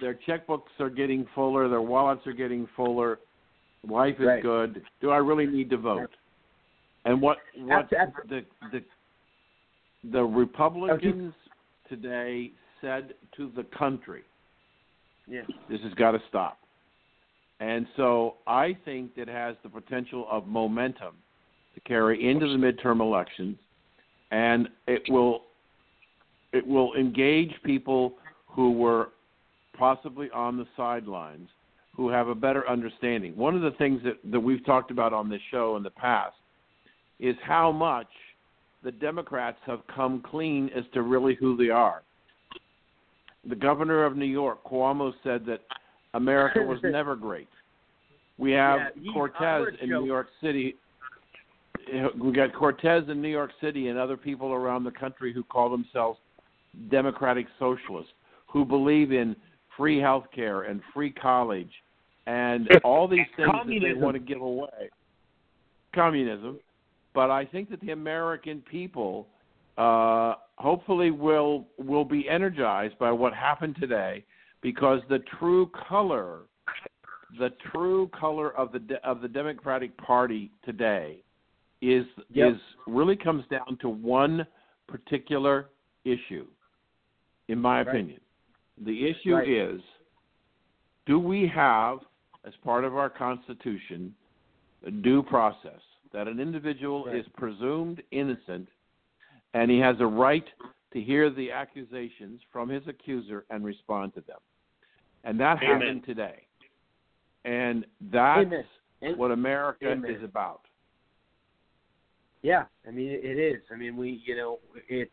their checkbooks are getting fuller, their wallets are getting fuller, life is Right. good. Do I really need to vote? And what what the the the Republicans today said to the country, Yeah. this has got to stop. And so I think that has the potential of momentum to carry into the midterm elections, and it will it will engage people who were possibly on the sidelines who have a better understanding. One of the things that, that we've talked about on this show in the past is how much the Democrats have come clean as to really who they are. The governor of New York, Cuomo, said that America was never great. We have Yeah, he- Cortez in Joe. New York City. We got Cortez in New York City and other people around the country who call themselves democratic socialists, who believe in free health care and free college and all these things that they want to give away. Communism. But I think that the American people uh, hopefully will will be energized by what happened today because the true color the true color of the de- of the Democratic Party today is Yep. is really comes down to one particular issue in my Right. opinion. The issue Right. is do we have as part of our constitution a due process that an individual is presumed innocent and he has a right to hear the accusations from his accuser and respond to them. And that Amen. happened today. And that's Amen. And- what America Amen. is about. Yeah, I mean it is. I mean we, you know, it's,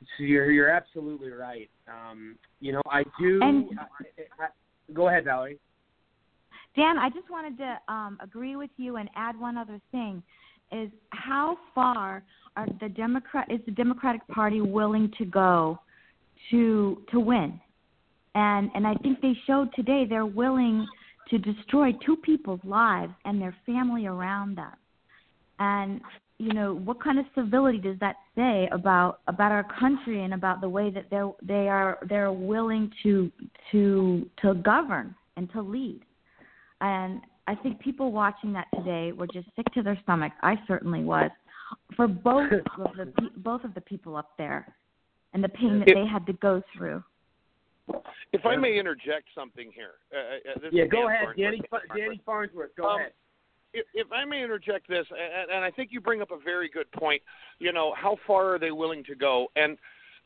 it's you're you're absolutely right. Um, you know, I do. And- I, I, go ahead, Valerie. Dan, I just wanted to um, agree with you and add one other thing: is how far are the Democrat is the Democratic Party willing to go to to win? And and I think they showed today they're willing to destroy two people's lives and their family around them. And you know what kind of civility does that say about about our country and about the way that they are they are they're willing to to to govern and to lead? And I think people watching that today were just sick to their stomach. I certainly was, for both of the both of the people up there, and the pain that they had to go through. If I may interject something here. Uh, uh, this Yeah, go ahead, Farnsworth. Danny. Danny Farnsworth. Go Um, ahead. if, if I may interject this, and, and I think you bring up a very good point. You know, how far are they willing to go? And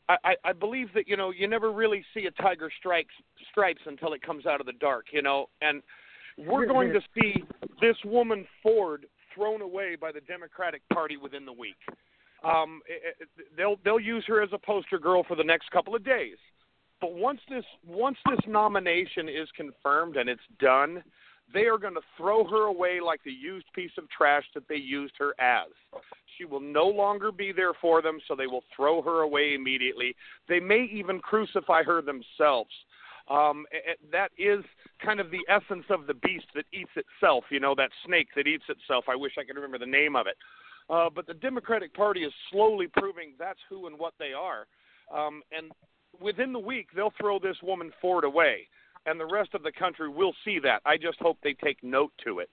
I, I, I believe that you know you never really see a tiger strikes stripes until it comes out of the dark. You know, and we're going to see this woman Ford thrown away by the Democratic Party within the week. Um, it, it, they'll they'll use her as a poster girl for the next couple of days. But once this once this nomination is confirmed and it's done, they are going to throw her away like the used piece of trash that they used her as. She will no longer be there for them, so they will throw her away immediately. They may even crucify her themselves. Um, that is kind of the essence of the beast that eats itself. You know, that snake that eats itself. I wish I could remember the name of it. Uh, but the Democratic Party is slowly proving that's who and what they are. Um, and within the week, they'll throw this woman Ford away and the rest of the country will see that. I just hope they take note to it.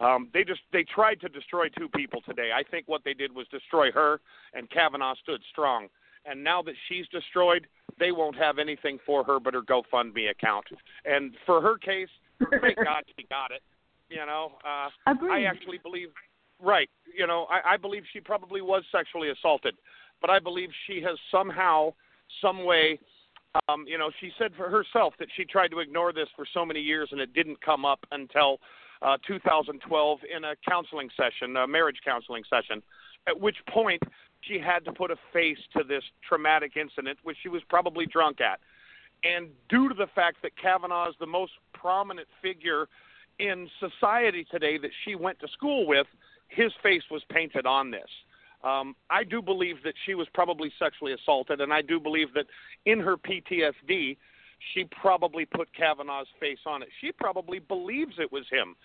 Um, they just they tried to destroy two people today. I think what they did was destroy her, and Kavanaugh stood strong. And now that she's destroyed, they won't have anything for her but her GoFundMe account. And for her case, thank God she got it. You know, uh, I actually believe, right? You know, I, I believe she probably was sexually assaulted, but I believe she has somehow, some way, um, you know, she said for herself that she tried to ignore this for so many years and it didn't come up until uh, 2012 in a counseling session, a marriage counseling session, at which point she had to put a face to this traumatic incident, which she was probably drunk at. And due to the fact that Kavanaugh is the most prominent figure in society today that she went to school with, his face was painted on this. Um, I do believe that she was probably sexually assaulted, and I do believe that in her PTSD, she probably put Kavanaugh's face on it. She probably believes it was him.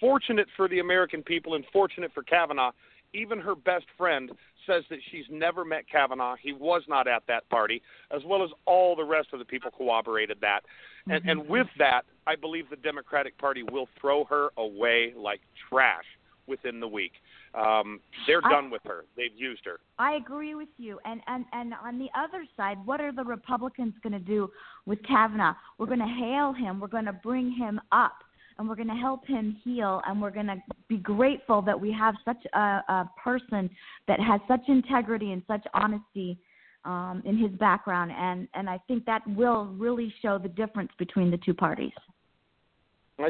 Fortunate for the American people and fortunate for Kavanaugh, even her best friend says that she's never met Kavanaugh. He was not at that party, as well as all the rest of the people corroborated that. And, and with that, I believe the Democratic Party will throw her away like trash within the week. Um, they're I, done with her. They've used her. I agree with you. And and and on the other side, what are the Republicans going to do with Kavanaugh? We're going to hail him. We're going to bring him up. And we're going to help him heal, and we're going to be grateful that we have such a, a person that has such integrity and such honesty um, in his background, and and I think that will really show the difference between the two parties.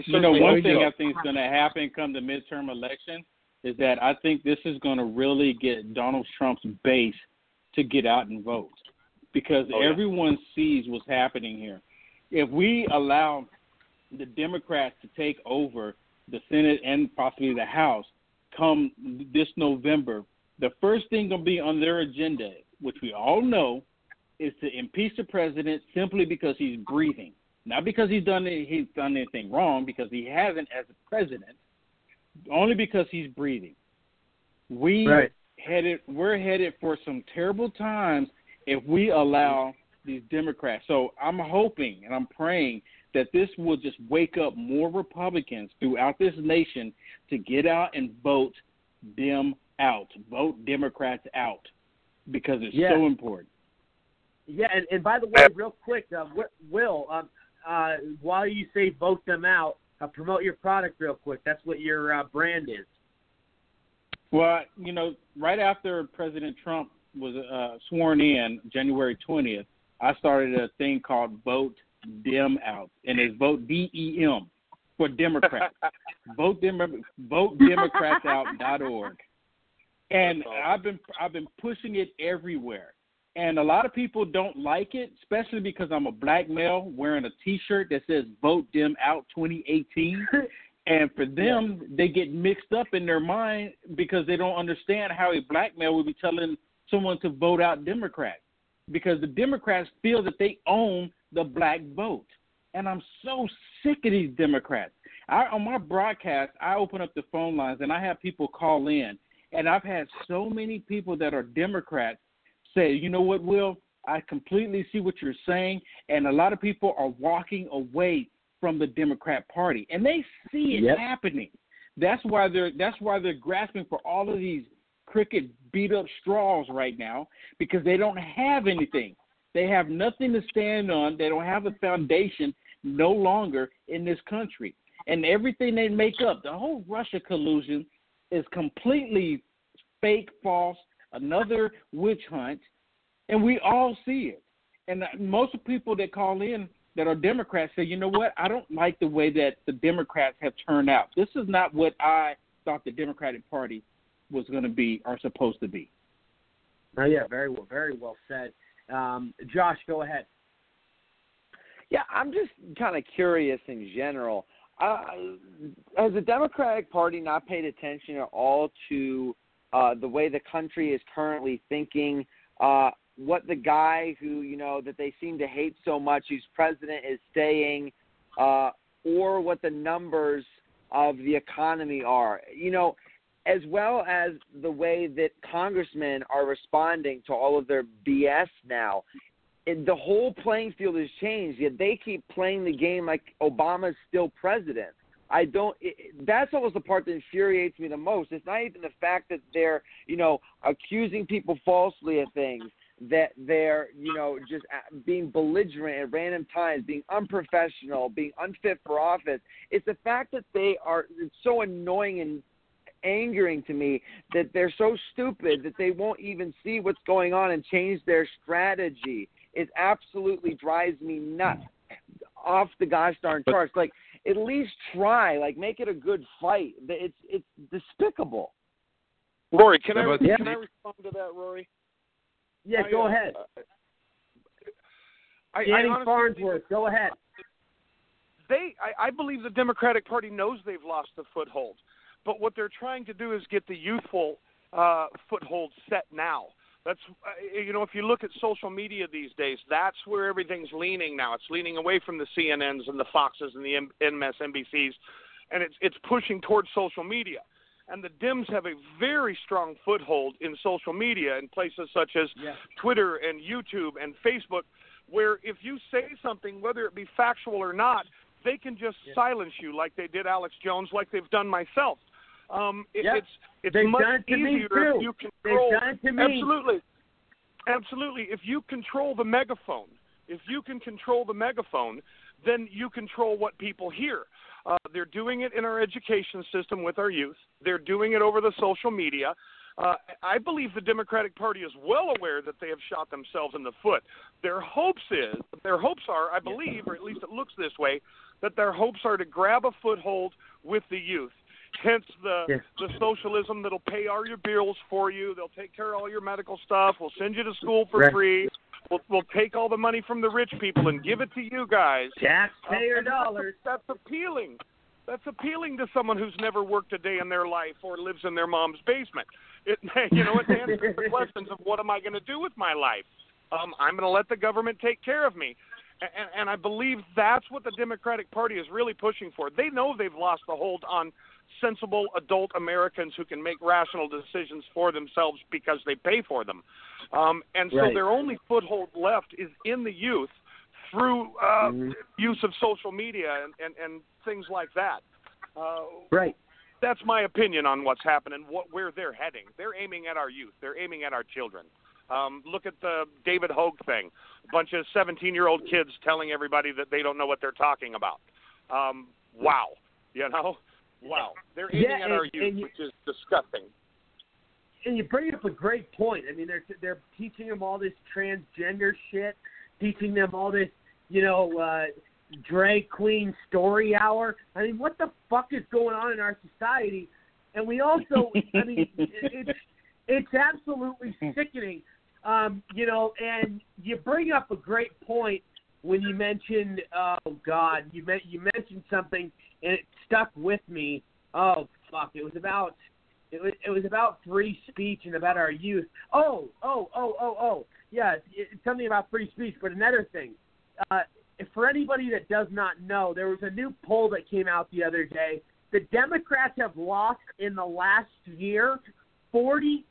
you know, one thing I think is going to happen come the midterm election is that I think this is going to really get Donald Trump's base to get out and vote because oh, yeah. everyone sees what's happening here. If we allow the Democrats to take over the Senate and possibly the House come this November, the first thing going to be on their agenda, which we all know, is to impeach the president simply because he's breathing, not because he's done he's done anything wrong, because he hasn't as a president only because he's breathing. We right. headed we're headed for some terrible times if we allow these Democrats. So I'm hoping and I'm praying that this will just wake up more Republicans throughout this nation to get out and vote them out, vote Democrats out, because it's yeah. so important. Yeah, and, and by the way, real quick, uh, Will, um, uh, while you say vote them out, uh, promote your product real quick. That's what your uh, brand is. Well, you know, right after President Trump was uh, sworn in January 20th, I started a thing called Vote Dem Out, and it's Vote D E M for Democrats. vote Dem Vote Democrats Out dot org. And I've been I've been pushing it everywhere and a lot of people don't like it, especially because I'm a black male wearing a T-shirt that says "Vote Dem Out 2018." and for them, they get mixed up in their mind because they don't understand how a black male would be telling someone to vote out Democrats because the Democrats feel that they own the black vote. And I'm so sick of these Democrats. I, on my broadcast, I open up the phone lines and I have people call in, and I've had so many people that are Democrats say, you know what, Will, I completely see what you're saying, and a lot of people are walking away from the Democrat Party, and they see it yep. happening. That's why they're that's why they're grasping for all of these cricket beat up straws right now because they don't have anything. They have nothing to stand on. They don't have a foundation no longer in this country. and everything they make up. The whole Russia collusion is completely fake, false, another witch hunt, and we all see it. And most of people that call in that are Democrats say, you know what, I don't like the way that the Democrats have turned out. This is not what I thought the Democratic Party was going to be or supposed to be. Oh yeah, very well, very well said. Um, Josh, go ahead. Yeah, I'm just kind of curious in general. Uh, has the Democratic Party not paid attention at all to uh, the way the country is currently thinking? Uh, what the guy who you know that they seem to hate so much, who's president, is saying, uh, or what the numbers of the economy are. You know, as well as the way that congressmen are responding to all of their BS now. The whole playing field has changed, yet they keep playing the game like Obama's still president. I don't. It, that's almost the part that infuriates me the most. It's not even the fact that they're, you know, accusing people falsely of things that they're you know just uh, being belligerent at random times being unprofessional being unfit for office it's the fact that they are it's so annoying and angering to me that they're so stupid that they won't even see what's going on and change their strategy it absolutely drives me nuts off the gosh darn charts like at least try like make it a good fight it's it's despicable rory can i Yeah. can i respond to that rory Yeah, I, go uh, ahead. I, I Danny honestly Farnsworth, go ahead. they I, I believe the Democratic Party knows they've lost the foothold, but what they're trying to do is get the youthful uh, foothold set now. That's uh, you know if you look at social media these days, that's where everything's leaning now. It's leaning away from the CNNs and the Foxes and the M- MSNBCs, and it's it's pushing towards social media. And the Dems have a very strong foothold in social media in places such as Twitter and YouTube and Facebook, where if you say something, whether it be factual or not, they can just silence you like they did Alex Jones, like they've done myself. Um, it, Yep. It's it's They've much done it to me, easier if you control. done it to me. Absolutely, absolutely. If you control the megaphone, if you can control the megaphone, then you control what people hear. Uh, they're doing it in our education system with our youth. They're doing it over the social media. Uh, I believe the Democratic Party is well aware that they have shot themselves in the foot. Their hopes is their hopes are, I believe, or at least it looks this way, that their hopes are to grab a foothold with the youth. Hence the Yes. the socialism that'll pay all your bills for you. They'll take care of all your medical stuff. We'll send you to school for Right. free. We'll, we'll take all the money from the rich people and give it to you guys. Taxpayer and that's- dollars. That's appealing. That's appealing to someone who's never worked a day in their life or lives in their mom's basement. It, you know, it answers the questions of what am I going to do with my life. Um, I'm going to let the government take care of me. And, and I believe that's what the Democratic Party is really pushing for. They know they've lost the hold on sensible adult Americans who can make rational decisions for themselves because they pay for them. Um, and so Right. their only foothold left is in the youth through uh, Mhm. use of social media and, and, and things like that. Uh, Right. that's my opinion on what's happening, what where they're heading. They're aiming at our youth. They're aiming at our children. Um, look at the David Hogg thing. A bunch of 17-year-old kids telling everybody that they don't know what they're talking about. Um, wow, you know, wow. They're aiming Yeah, at our youth, you- which is disgusting. and you bring up a great point. I mean, they're they're teaching them all this transgender shit, teaching them all this, you know, uh, drag queen story hour. I mean, what the fuck is going on in our society? And we also, I mean, it, it's it's absolutely sickening. Um, you know, and you bring up a great point when you mentioned, oh God, you meant you mentioned something and it stuck with me. Oh fuck, it was about it was it was about free speech and about our youth. Oh, oh, oh, oh, oh. Yeah, it's it's something about free speech, but another thing. Uh, for anybody that does not know, there was a new poll that came out the other day. The Democrats have lost in the last year 42%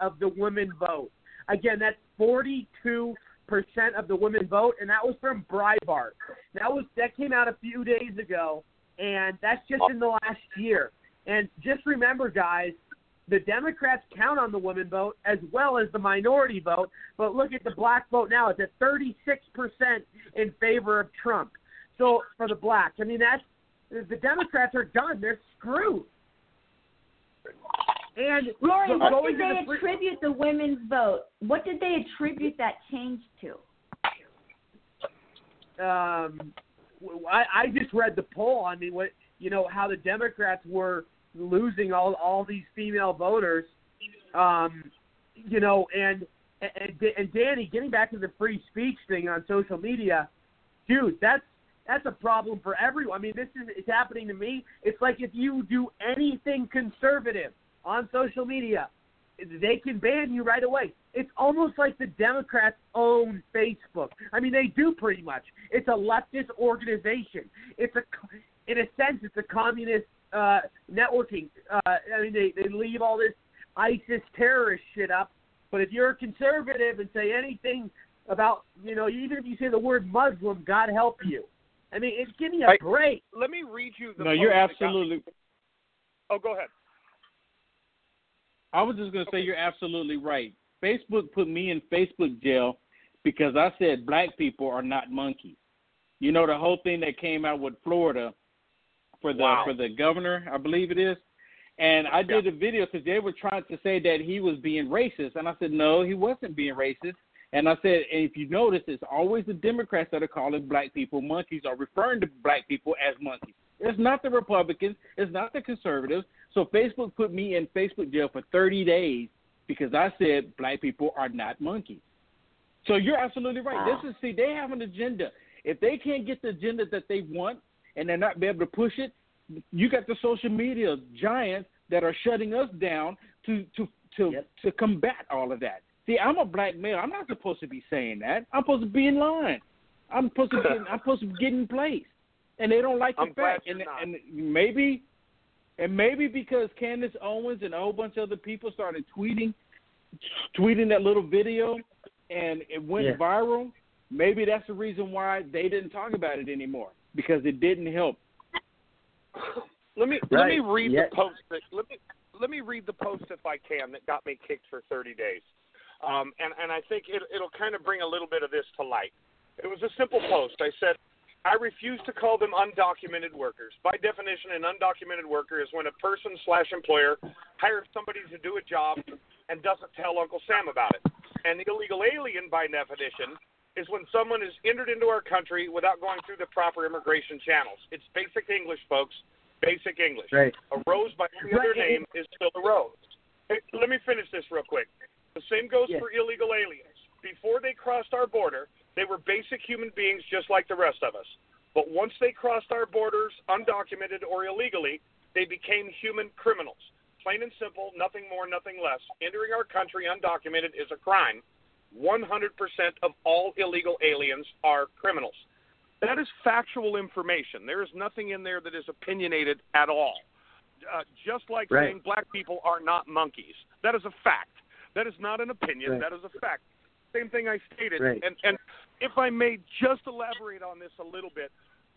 of the women vote. Again, that's 42% of the women vote, and that was from Breitbart. That was that came out a few days ago, and that's just in the last year. And just remember, guys, the Democrats count on the women vote as well as the minority vote. But look at the black vote now; it's at 36% in favor of Trump. So for the blacks, I mean that's the Democrats are done. They're screwed. And Rory, what did they the attribute the women's vote? What did they attribute that change to? um, I, I just read the poll. I mean, what you know how the Democrats were losing all all these female voters. Um, you know, and and, and Danny, getting back to the free speech thing on social media, dude, that's that's a problem for everyone. I mean, this is it's happening to me. It's like if you do anything conservative on social media, they can ban you right away. It's almost like the Democrats own Facebook. I mean, they do pretty much. It's a leftist organization. It's a, in a sense, it's a communist uh, networking. Uh, I mean, they they leave all this ISIS terrorist shit up. But if you're a conservative and say anything about, you know, even if you say the word Muslim, God help you. I mean, it's give me a break. Let me read you the. No, you're post that got- absolutely. Oh, go ahead. I was just going to say you're absolutely right. Facebook put me in Facebook jail because I said black people are not monkeys. You know the whole thing that came out with Florida for the Wow. for the governor, I believe it is. And I did a video because they were trying to say that he was being racist, and I said no, he wasn't being racist. And I said, and if you notice, it's always the Democrats that are calling black people monkeys or referring to black people as monkeys. It's not the Republicans. It's not the conservatives. So Facebook put me in Facebook jail for 30 days because I said black people are not monkeys. So you're absolutely right. This is see, they have an agenda. If they can't get the agenda that they want and they're not be able to push it, you got the social media giants that are shutting us down to to to to combat all of that. See, I'm a black male. I'm not supposed to be saying that. I'm supposed to be in line. I'm supposed to be. I'm supposed to be getting placed, and they don't like the I'm fact. And and maybe, and maybe because Candace Owens and a whole bunch of other people started tweeting, tweeting that little video, and it went Yeah. viral. Maybe that's the reason why they didn't talk about it anymore because it didn't help. Let me let me read yeah. the post that let me let me read the post if I can that got me kicked for 30 days, um, and and I think it, it'll kind of bring a little bit of this to light. It was a simple post. I said, I refuse to call them undocumented workers. By definition, an undocumented worker is when a person slash employer hires somebody to do a job and doesn't tell Uncle Sam about it. An illegal alien, by definition, is when someone is entered into our country without going through the proper immigration channels. It's basic English, folks. Basic English. Right. A rose by any other name is still a rose. Hey, let me finish this real quick. The same goes for illegal aliens. Before they crossed our border, they were basic human beings just like the rest of us. But once they crossed our borders, undocumented or illegally, they became human criminals. Plain and simple, nothing more, nothing less. Entering our country undocumented is a crime. 100% of all illegal aliens are criminals. That is factual information. There is nothing in there that is opinionated at all. Uh, just like Right. saying black people are not monkeys. That is a fact. That is not an opinion. Right. That is a fact. Same thing I stated. Right. And and if I may just elaborate on this a little bit,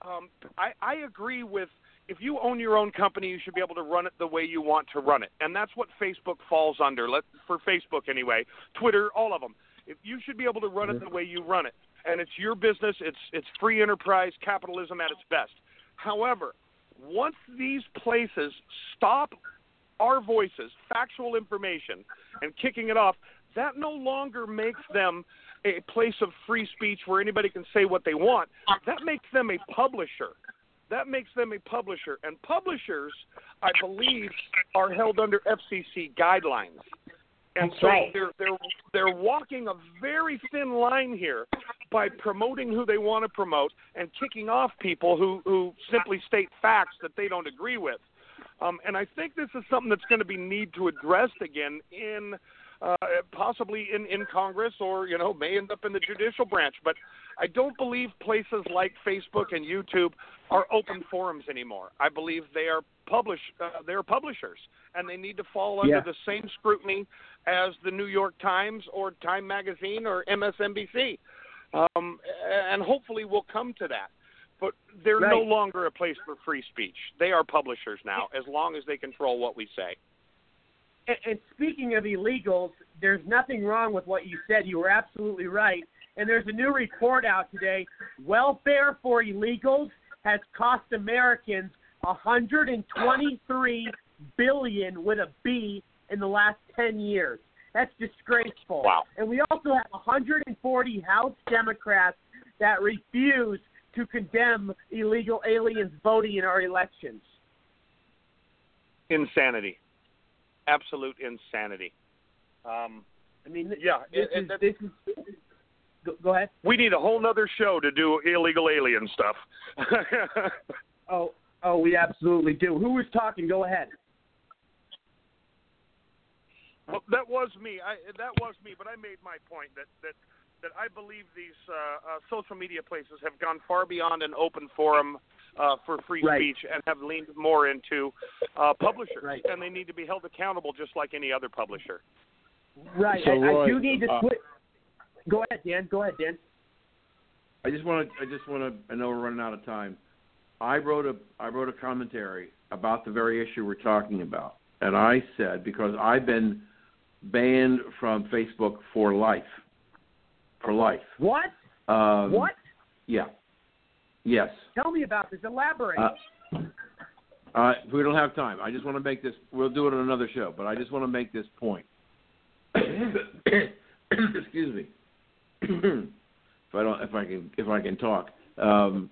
um, I, I agree with if you own your own company, you should be able to run it the way you want to run it, and that's what Facebook falls under. Let for Facebook anyway, Twitter, all of them. If you should be able to run it the way you run it, and it's your business, it's it's free enterprise capitalism at its best. However, once these places stop our voices, factual information, and kicking it off, that no longer makes them a place of free speech where anybody can say what they want. That makes them a publisher. That makes them a publisher. And publishers, I believe, are held under FCC guidelines. And That's so right. they're they're they're walking a very thin line here by promoting who they want to promote and kicking off people who who simply state facts that they don't agree with. Um, and I think this is something that's going to be need to addressed again in uh, possibly in, in Congress or you know may end up in the judicial branch. But I don't believe places like Facebook and YouTube are open forums anymore. I believe they are publish uh, they are publishers and they need to fall under Yeah. the same scrutiny as the New York Times or Time Magazine or MSNBC. Um, and hopefully we'll come to that. But they're no longer a place for free speech. They are publishers now, as long as they control what we say. And, and speaking of illegals, there's nothing wrong with what you said. You were absolutely right. And there's a new report out today. Welfare for illegals has cost Americans 123 billion with a B in the last 10 years. That's disgraceful. Wow. And we also have 140 House Democrats that refuse to condemn illegal aliens voting in our elections. Insanity. Absolute insanity. Um, I mean, yeah, this it- is it- this is. Go, go ahead. we need a whole other show to do illegal alien stuff. Oh, oh, we absolutely do. Who was talking? Go ahead. Well, that was me. I, that was me. But I made my point that that that I believe these uh, uh, social media places have gone far beyond an open forum uh, for free Right. speech and have leaned more into uh, publishers, Right. and they need to be held accountable just like any other publisher. Right. So, I, Roy, I do need to uh. Go ahead, Dan. Go ahead, Dan. I just want to. I just want to. I know we're running out of time. I wrote a. I wrote a commentary about the very issue we're talking about, and I said because I've been banned from Facebook for life. For life. What? Um, what? Yeah. Yes. Tell me about this. Elaborate. Uh, uh, we don't have time. I just want to make this. We'll do it on another show, but I just want to make this point. Excuse me. if I don't, if I can, if I can talk. Um,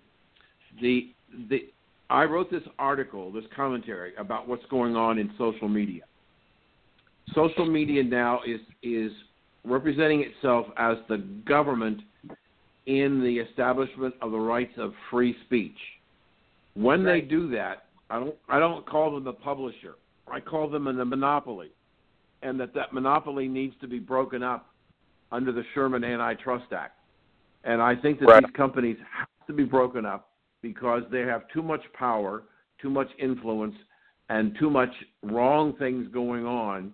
the the I wrote this article, this commentary about what's going on in social media. Social media now is is representing itself as the government in the establishment of the rights of free speech. When they do that, I don't I don't call them the publisher. I call them a monopoly, and that that monopoly needs to be broken up under the Sherman Antitrust Act. And I think that Right. these companies have to be broken up because they have too much power, too much influence, and too much wrong things going on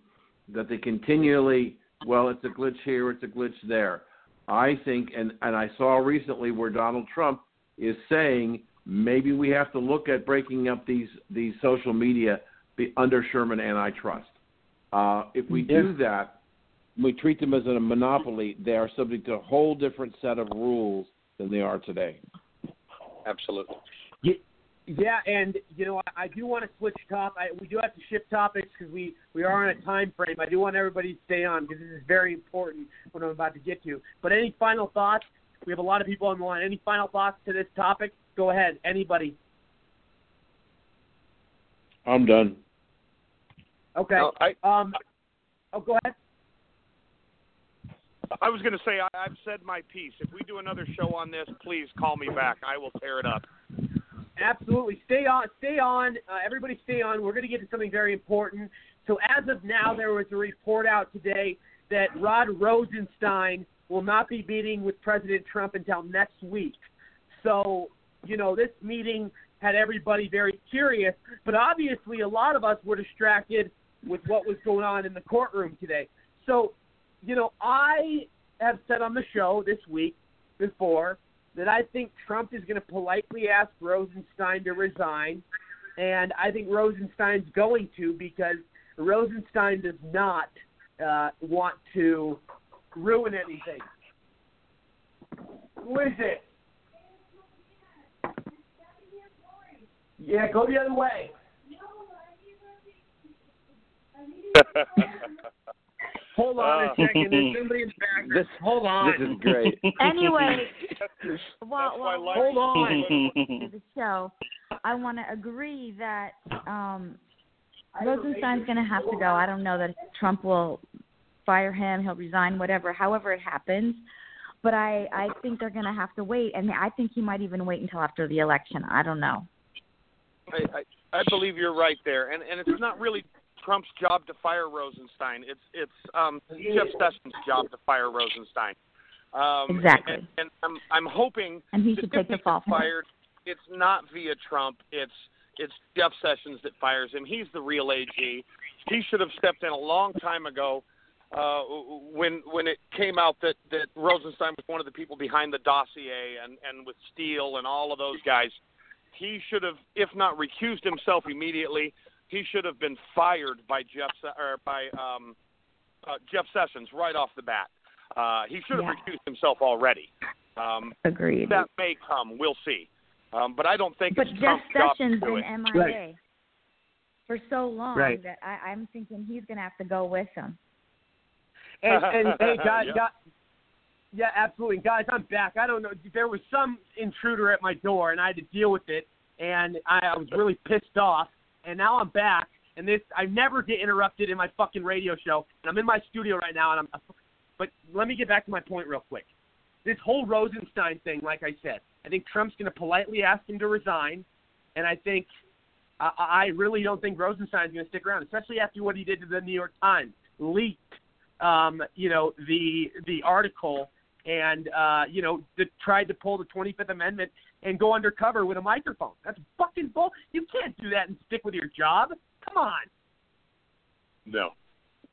that they continually, well, it's a glitch here, it's a glitch there. I think, and, and I saw recently where Donald Trump is saying maybe we have to look at breaking up these, these social media under Sherman antitrust. Uh, if we do that, we treat them as a monopoly, they are subject to a whole different set of rules than they are today. Absolutely. Yeah, and you know, I, I do want to switch top. I, we do have to shift topics because we we are on a time frame. I do want everybody to stay on because this is very important what I'm about to get to. But any final thoughts? We have a lot of people on the line. Any final thoughts to this topic? Go ahead, anybody. I'm done. Okay. No, I- um. Oh, go ahead. I was going to say I, I've said my piece. If we do another show on this, please call me back. I will tear it up. Absolutely. Stay on. Stay on. Uh, everybody, stay on. We're going to get to something very important. So, as of now, there was a report out today that Rod Rosenstein will not be meeting with President Trump until next week. So, you know, this meeting had everybody very curious, but obviously, a lot of us were distracted with what was going on in the courtroom today. So, you know, I have said on the show this week before that I think Trump is going to politely ask Rosenstein to resign, and I think Rosenstein's going to because Rosenstein does not uh, want to ruin anything. Who is it? Yeah, go the other way. Hold on Uh, a second. There's somebody in the background. This, Hold on. This is great. Anyway, well, That's why well, life hold on. to the show, I want to agree that um, Rosenstein's going to have to go. I don't know that Trump will fire him, he'll resign, whatever. However it happens, but I I think they're going to have to wait, and I think he might even wait until after the election. I don't know. I, I, I believe you're right there, and and it's not really Trump's job to fire Rosenstein. It's it's um, Jeff Sessions' job to fire Rosenstein. Um, Exactly. And, and I'm I'm hoping And he should take the fall gets for it. fired. It's not via Trump. It's it's Jeff Sessions that fires him. He's the real AG. He should have stepped in a long time ago uh, when when it came out that that Rosenstein was one of the people behind the dossier and and with Steele and all of those guys. He should have, if not recused himself immediately, he should have been fired by Jeff or by um, uh, Jeff Sessions right off the bat. Uh, he should have Yeah. recused himself already. Um, Agreed. that may come. We'll see. Um, but I don't think But it's Jeff Trump's job to Sessions do been it. MIA for so long Right. that I, I'm thinking he's going to have to go with him. And, and hey, guys, Yeah. guys, yeah, absolutely, guys. I'm back. I don't know. There was some intruder at my door, and I had to deal with it, and I, I was really pissed off. And now I'm back, and this I never get interrupted in my fucking radio show. And I'm in my studio right now, and I'm. But let me get back to my point real quick. This whole Rosenstein thing, like I said, I think Trump's going to politely ask him to resign, and I think I, I really don't think Rosenstein's going to stick around, especially after what he did to the New York Times, leaked, um, you know, the the article, and uh, you know, the, tried to pull the 25th Amendment and go undercover with a microphone. That's fucking bull. You can't do that and stick with your job. Come on. No,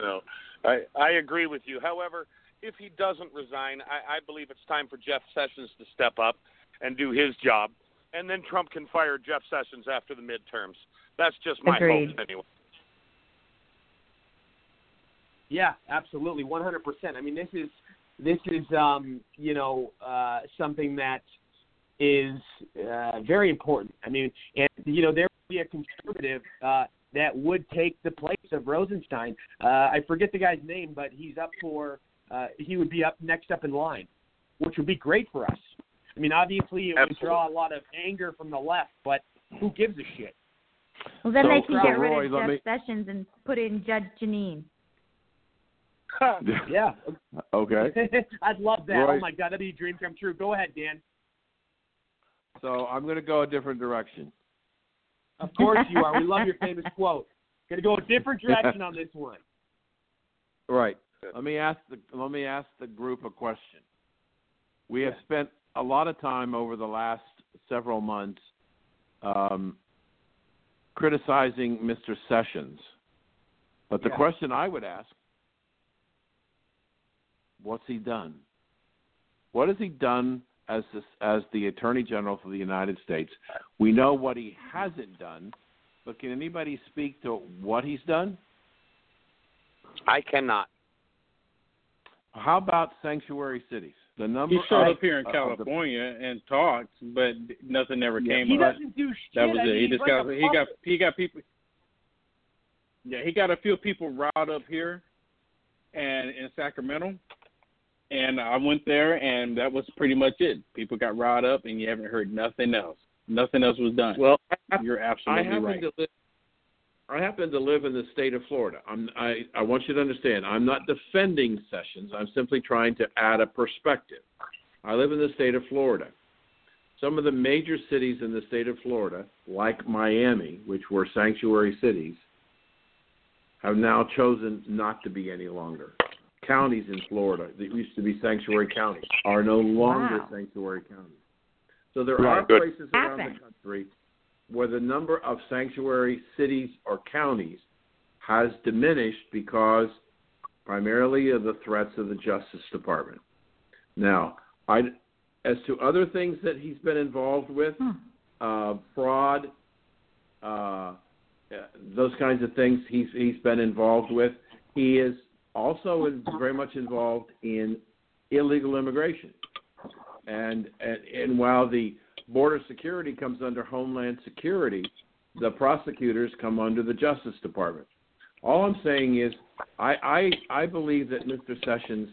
no. I I agree with you. However, if he doesn't resign, I, I believe it's time for Jeff Sessions to step up and do his job, and then Trump can fire Jeff Sessions after the midterms. That's just my Agreed. hope, anyway. Yeah, absolutely, 100%. I mean, this is this is um, you know uh, something that is uh, very important. I mean, and you know there would be a conservative uh, that would take the place of Rosenstein. Uh, I forget the guy's name, but he's up for uh, he would be up next up in line, which would be great for us. I mean, obviously it would draw a lot of anger from the left, but who gives a shit? Well, then So- they can get rid Roy, of Jeff me- Sessions and put in Judge Jeanine. yeah. Okay. I'd love that. Roy- Oh my god, that'd be a dream come true. Go ahead, Dan. So I'm going to go a different direction. Of course you are. We love your famous quote. Gonna go a different direction on this one. Right. Let me ask the let me ask the group a question. We have spent a lot of time over the last several months um, criticizing Mr. Sessions, but the Yeah. question I would ask: What's he done? What has he done as this, as the Attorney General for the United States? We know what he hasn't done, but can anybody speak to what he's done? I cannot. How about sanctuary cities? The number He showed of, up here in of the- California and talked, but nothing ever Yeah, came he up. doesn't do shit. That was I it. mean, He just got he got he got people. Yeah, he got a few people riled up here, and in Sacramento, and I went there, and that was pretty much it. People got riled up, and you haven't heard nothing else. Nothing else was done. Well, you're I absolutely happen right. live. I happen to live in the state of Florida. I'm, I I want you to understand. I'm not defending Sessions. I'm simply trying to add a perspective. I live in the state of Florida. Some of the major cities in the state of Florida, like Miami, which were sanctuary cities, have now chosen not to be any longer. Counties in Florida that used to be sanctuary counties are no longer Wow. sanctuary counties. So there Right. are Good. places around Happened. the country where the number of sanctuary cities or counties has diminished because primarily of the threats of the Justice Department. Now, I, as to other things that he's been involved with, uh, fraud, uh, uh, those kinds of things he's he's been involved with. He is also is very much involved in illegal immigration, and, and and while the border security comes under Homeland Security, the prosecutors come under the Justice Department. All I'm saying is, I I, I believe that Mr. Sessions,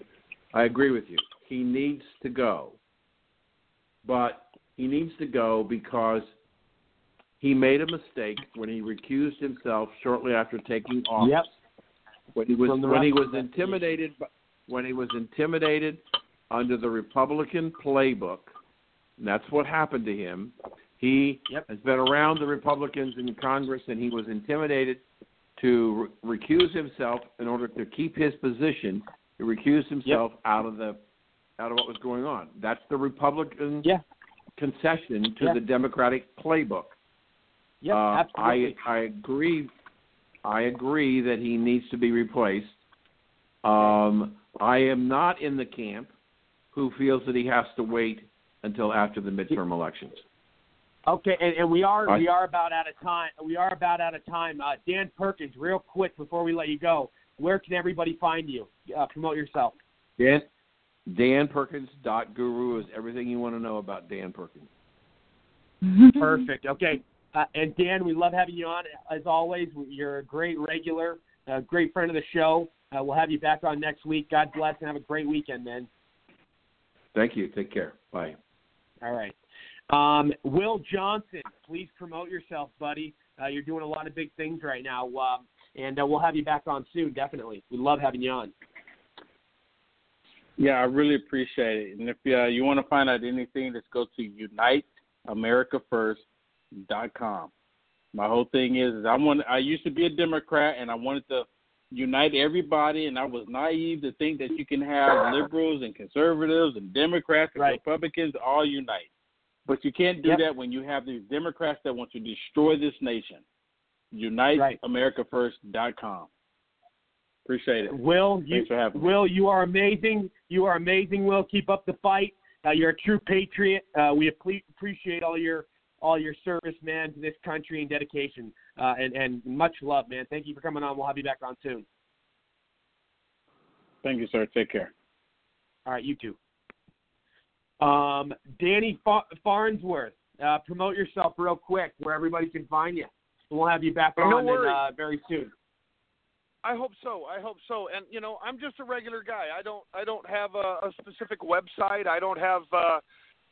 I agree with you. He needs to go, but he needs to go because he made a mistake when he recused himself shortly after taking office. Yep. When he was when he was intimidated by- when he was intimidated under the Republican playbook. And that's what happened to him. He has been around the Republicans in Congress, and he was intimidated to re- recuse himself in order to keep his position. He recused himself out of the out of what was going on. That's the Republican concession to Yeah. the Democratic playbook. Yeah, Uh, absolutely. I I agree. I agree that he needs to be replaced. Um, I am not in the camp who feels that he has to wait until after the midterm elections. Okay, and, and we are I- we are about out of time. We are about out of time. Uh, Dan Perkins, real quick before we let you go, where can everybody find you? Uh, promote yourself. Dan, DanPerkins.guru is everything you want to know about Dan Perkins. Perfect. Okay. Uh, and Dan, we love having you on as always. You're a great regular, a great friend of the show. Uh, we'll have you back on next week. God bless and have a great weekend, man. Thank you. Take care. Bye. All right. Um, Will Johnson, please promote yourself, buddy. Uh, you're doing a lot of big things right now, uh, and uh, we'll have you back on soon. Definitely, we love having you on. Yeah, I really appreciate it. And if uh, you want to find out anything, just go to uniteamericafirst.com. My whole thing is, is I want. I used to be a Democrat, and I wanted to unite everybody, and I was naive to think that you can have liberals and conservatives and Democrats and Right. Republicans all unite. But you can't do Yep. that when you have these Democrats that want to destroy this nation. UniteAmericaFirst.com. Appreciate it. Will, you, having me. Will, you are amazing. You are amazing. Will, keep up the fight. Uh, you're a true patriot. Uh, we appre- appreciate all your all your service, man, to this country and dedication. Uh, and and much love, man. Thank you for coming on. We'll have you back on soon. Thank you, sir. Take care. All right, you too. Um, Danny Fa- Farnsworth, uh, promote yourself real quick where everybody can find you. We'll have you back No on in, worries. uh, very soon. I hope so. I hope so. And you know, I'm just a regular guy. I don't I don't have a, a specific website. I don't have uh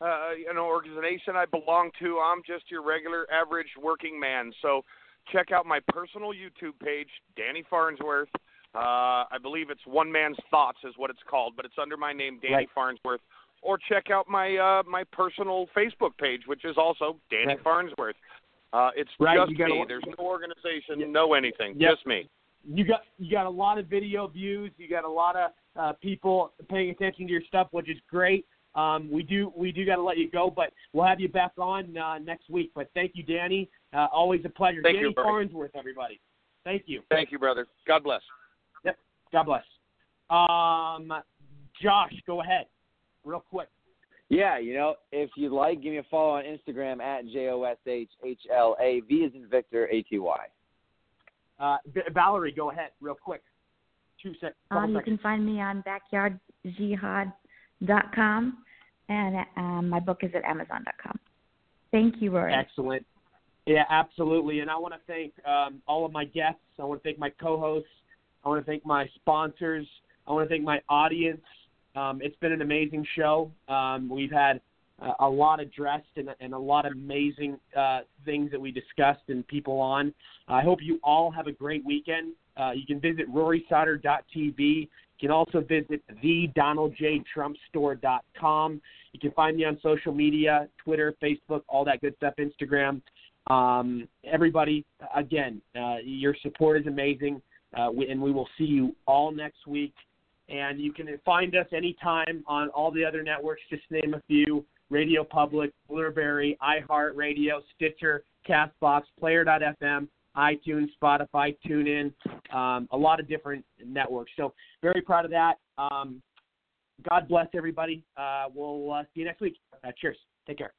uh know organization I belong to. I'm just your regular average working man. So check out my personal YouTube page, Danny Farnsworth. Uh I believe it's One Man's Thoughts is what it's called, but it's under my name Danny Right. Farnsworth. Or check out my uh my personal Facebook page, which is also Danny Right. Farnsworth. Uh it's Right, just me. There's no organization, no anything. Yep. Just me. you got you got a lot of video views. You got a lot of uh, people paying attention to your stuff, which is great. Um, we do we do got to let you go, but we'll have you back on uh, next week. But thank you, Danny. Uh, always a pleasure. Thank Danny you, Barry. Farnsworth, everybody. Thank you. Thank you, brother. God bless. Yep. God bless. Um, Josh, go ahead, real quick. Yeah, you know, if you'd like, give me a follow on Instagram at J O S H H L A V is in Victor A T Y. Uh, V- Valerie, go ahead, real quick. Two sec. couple Um, you can find me on backyardjihad.com, and um, my book is at amazon.com. Thank you, Rory. Excellent. Yeah, absolutely. And I want to thank um, all of my guests. I want to thank my co-hosts. I want to thank my sponsors. I want to thank my audience. Um, it's been an amazing show. Um, we've had uh, a lot addressed and, and a lot of amazing uh, things that we discussed and people on. I hope you all have a great weekend. Uh, you can visit RorySauter.tv. You can also visit thedonaldjtrumpstore.com. You can find me on social media, Twitter, Facebook, all that good stuff, Instagram. Um, everybody, again, uh, your support is amazing, uh, and we will see you all next week. And you can find us anytime on all the other networks, just name a few Radio Public, Blubrry, iHeartRadio, Stitcher, Castbox, Player.fm, iTunes, Spotify, TuneIn, um, a lot of different networks. So very proud of that. Um, God bless everybody. Uh, we'll uh, see you next week. Uh, cheers. Take care.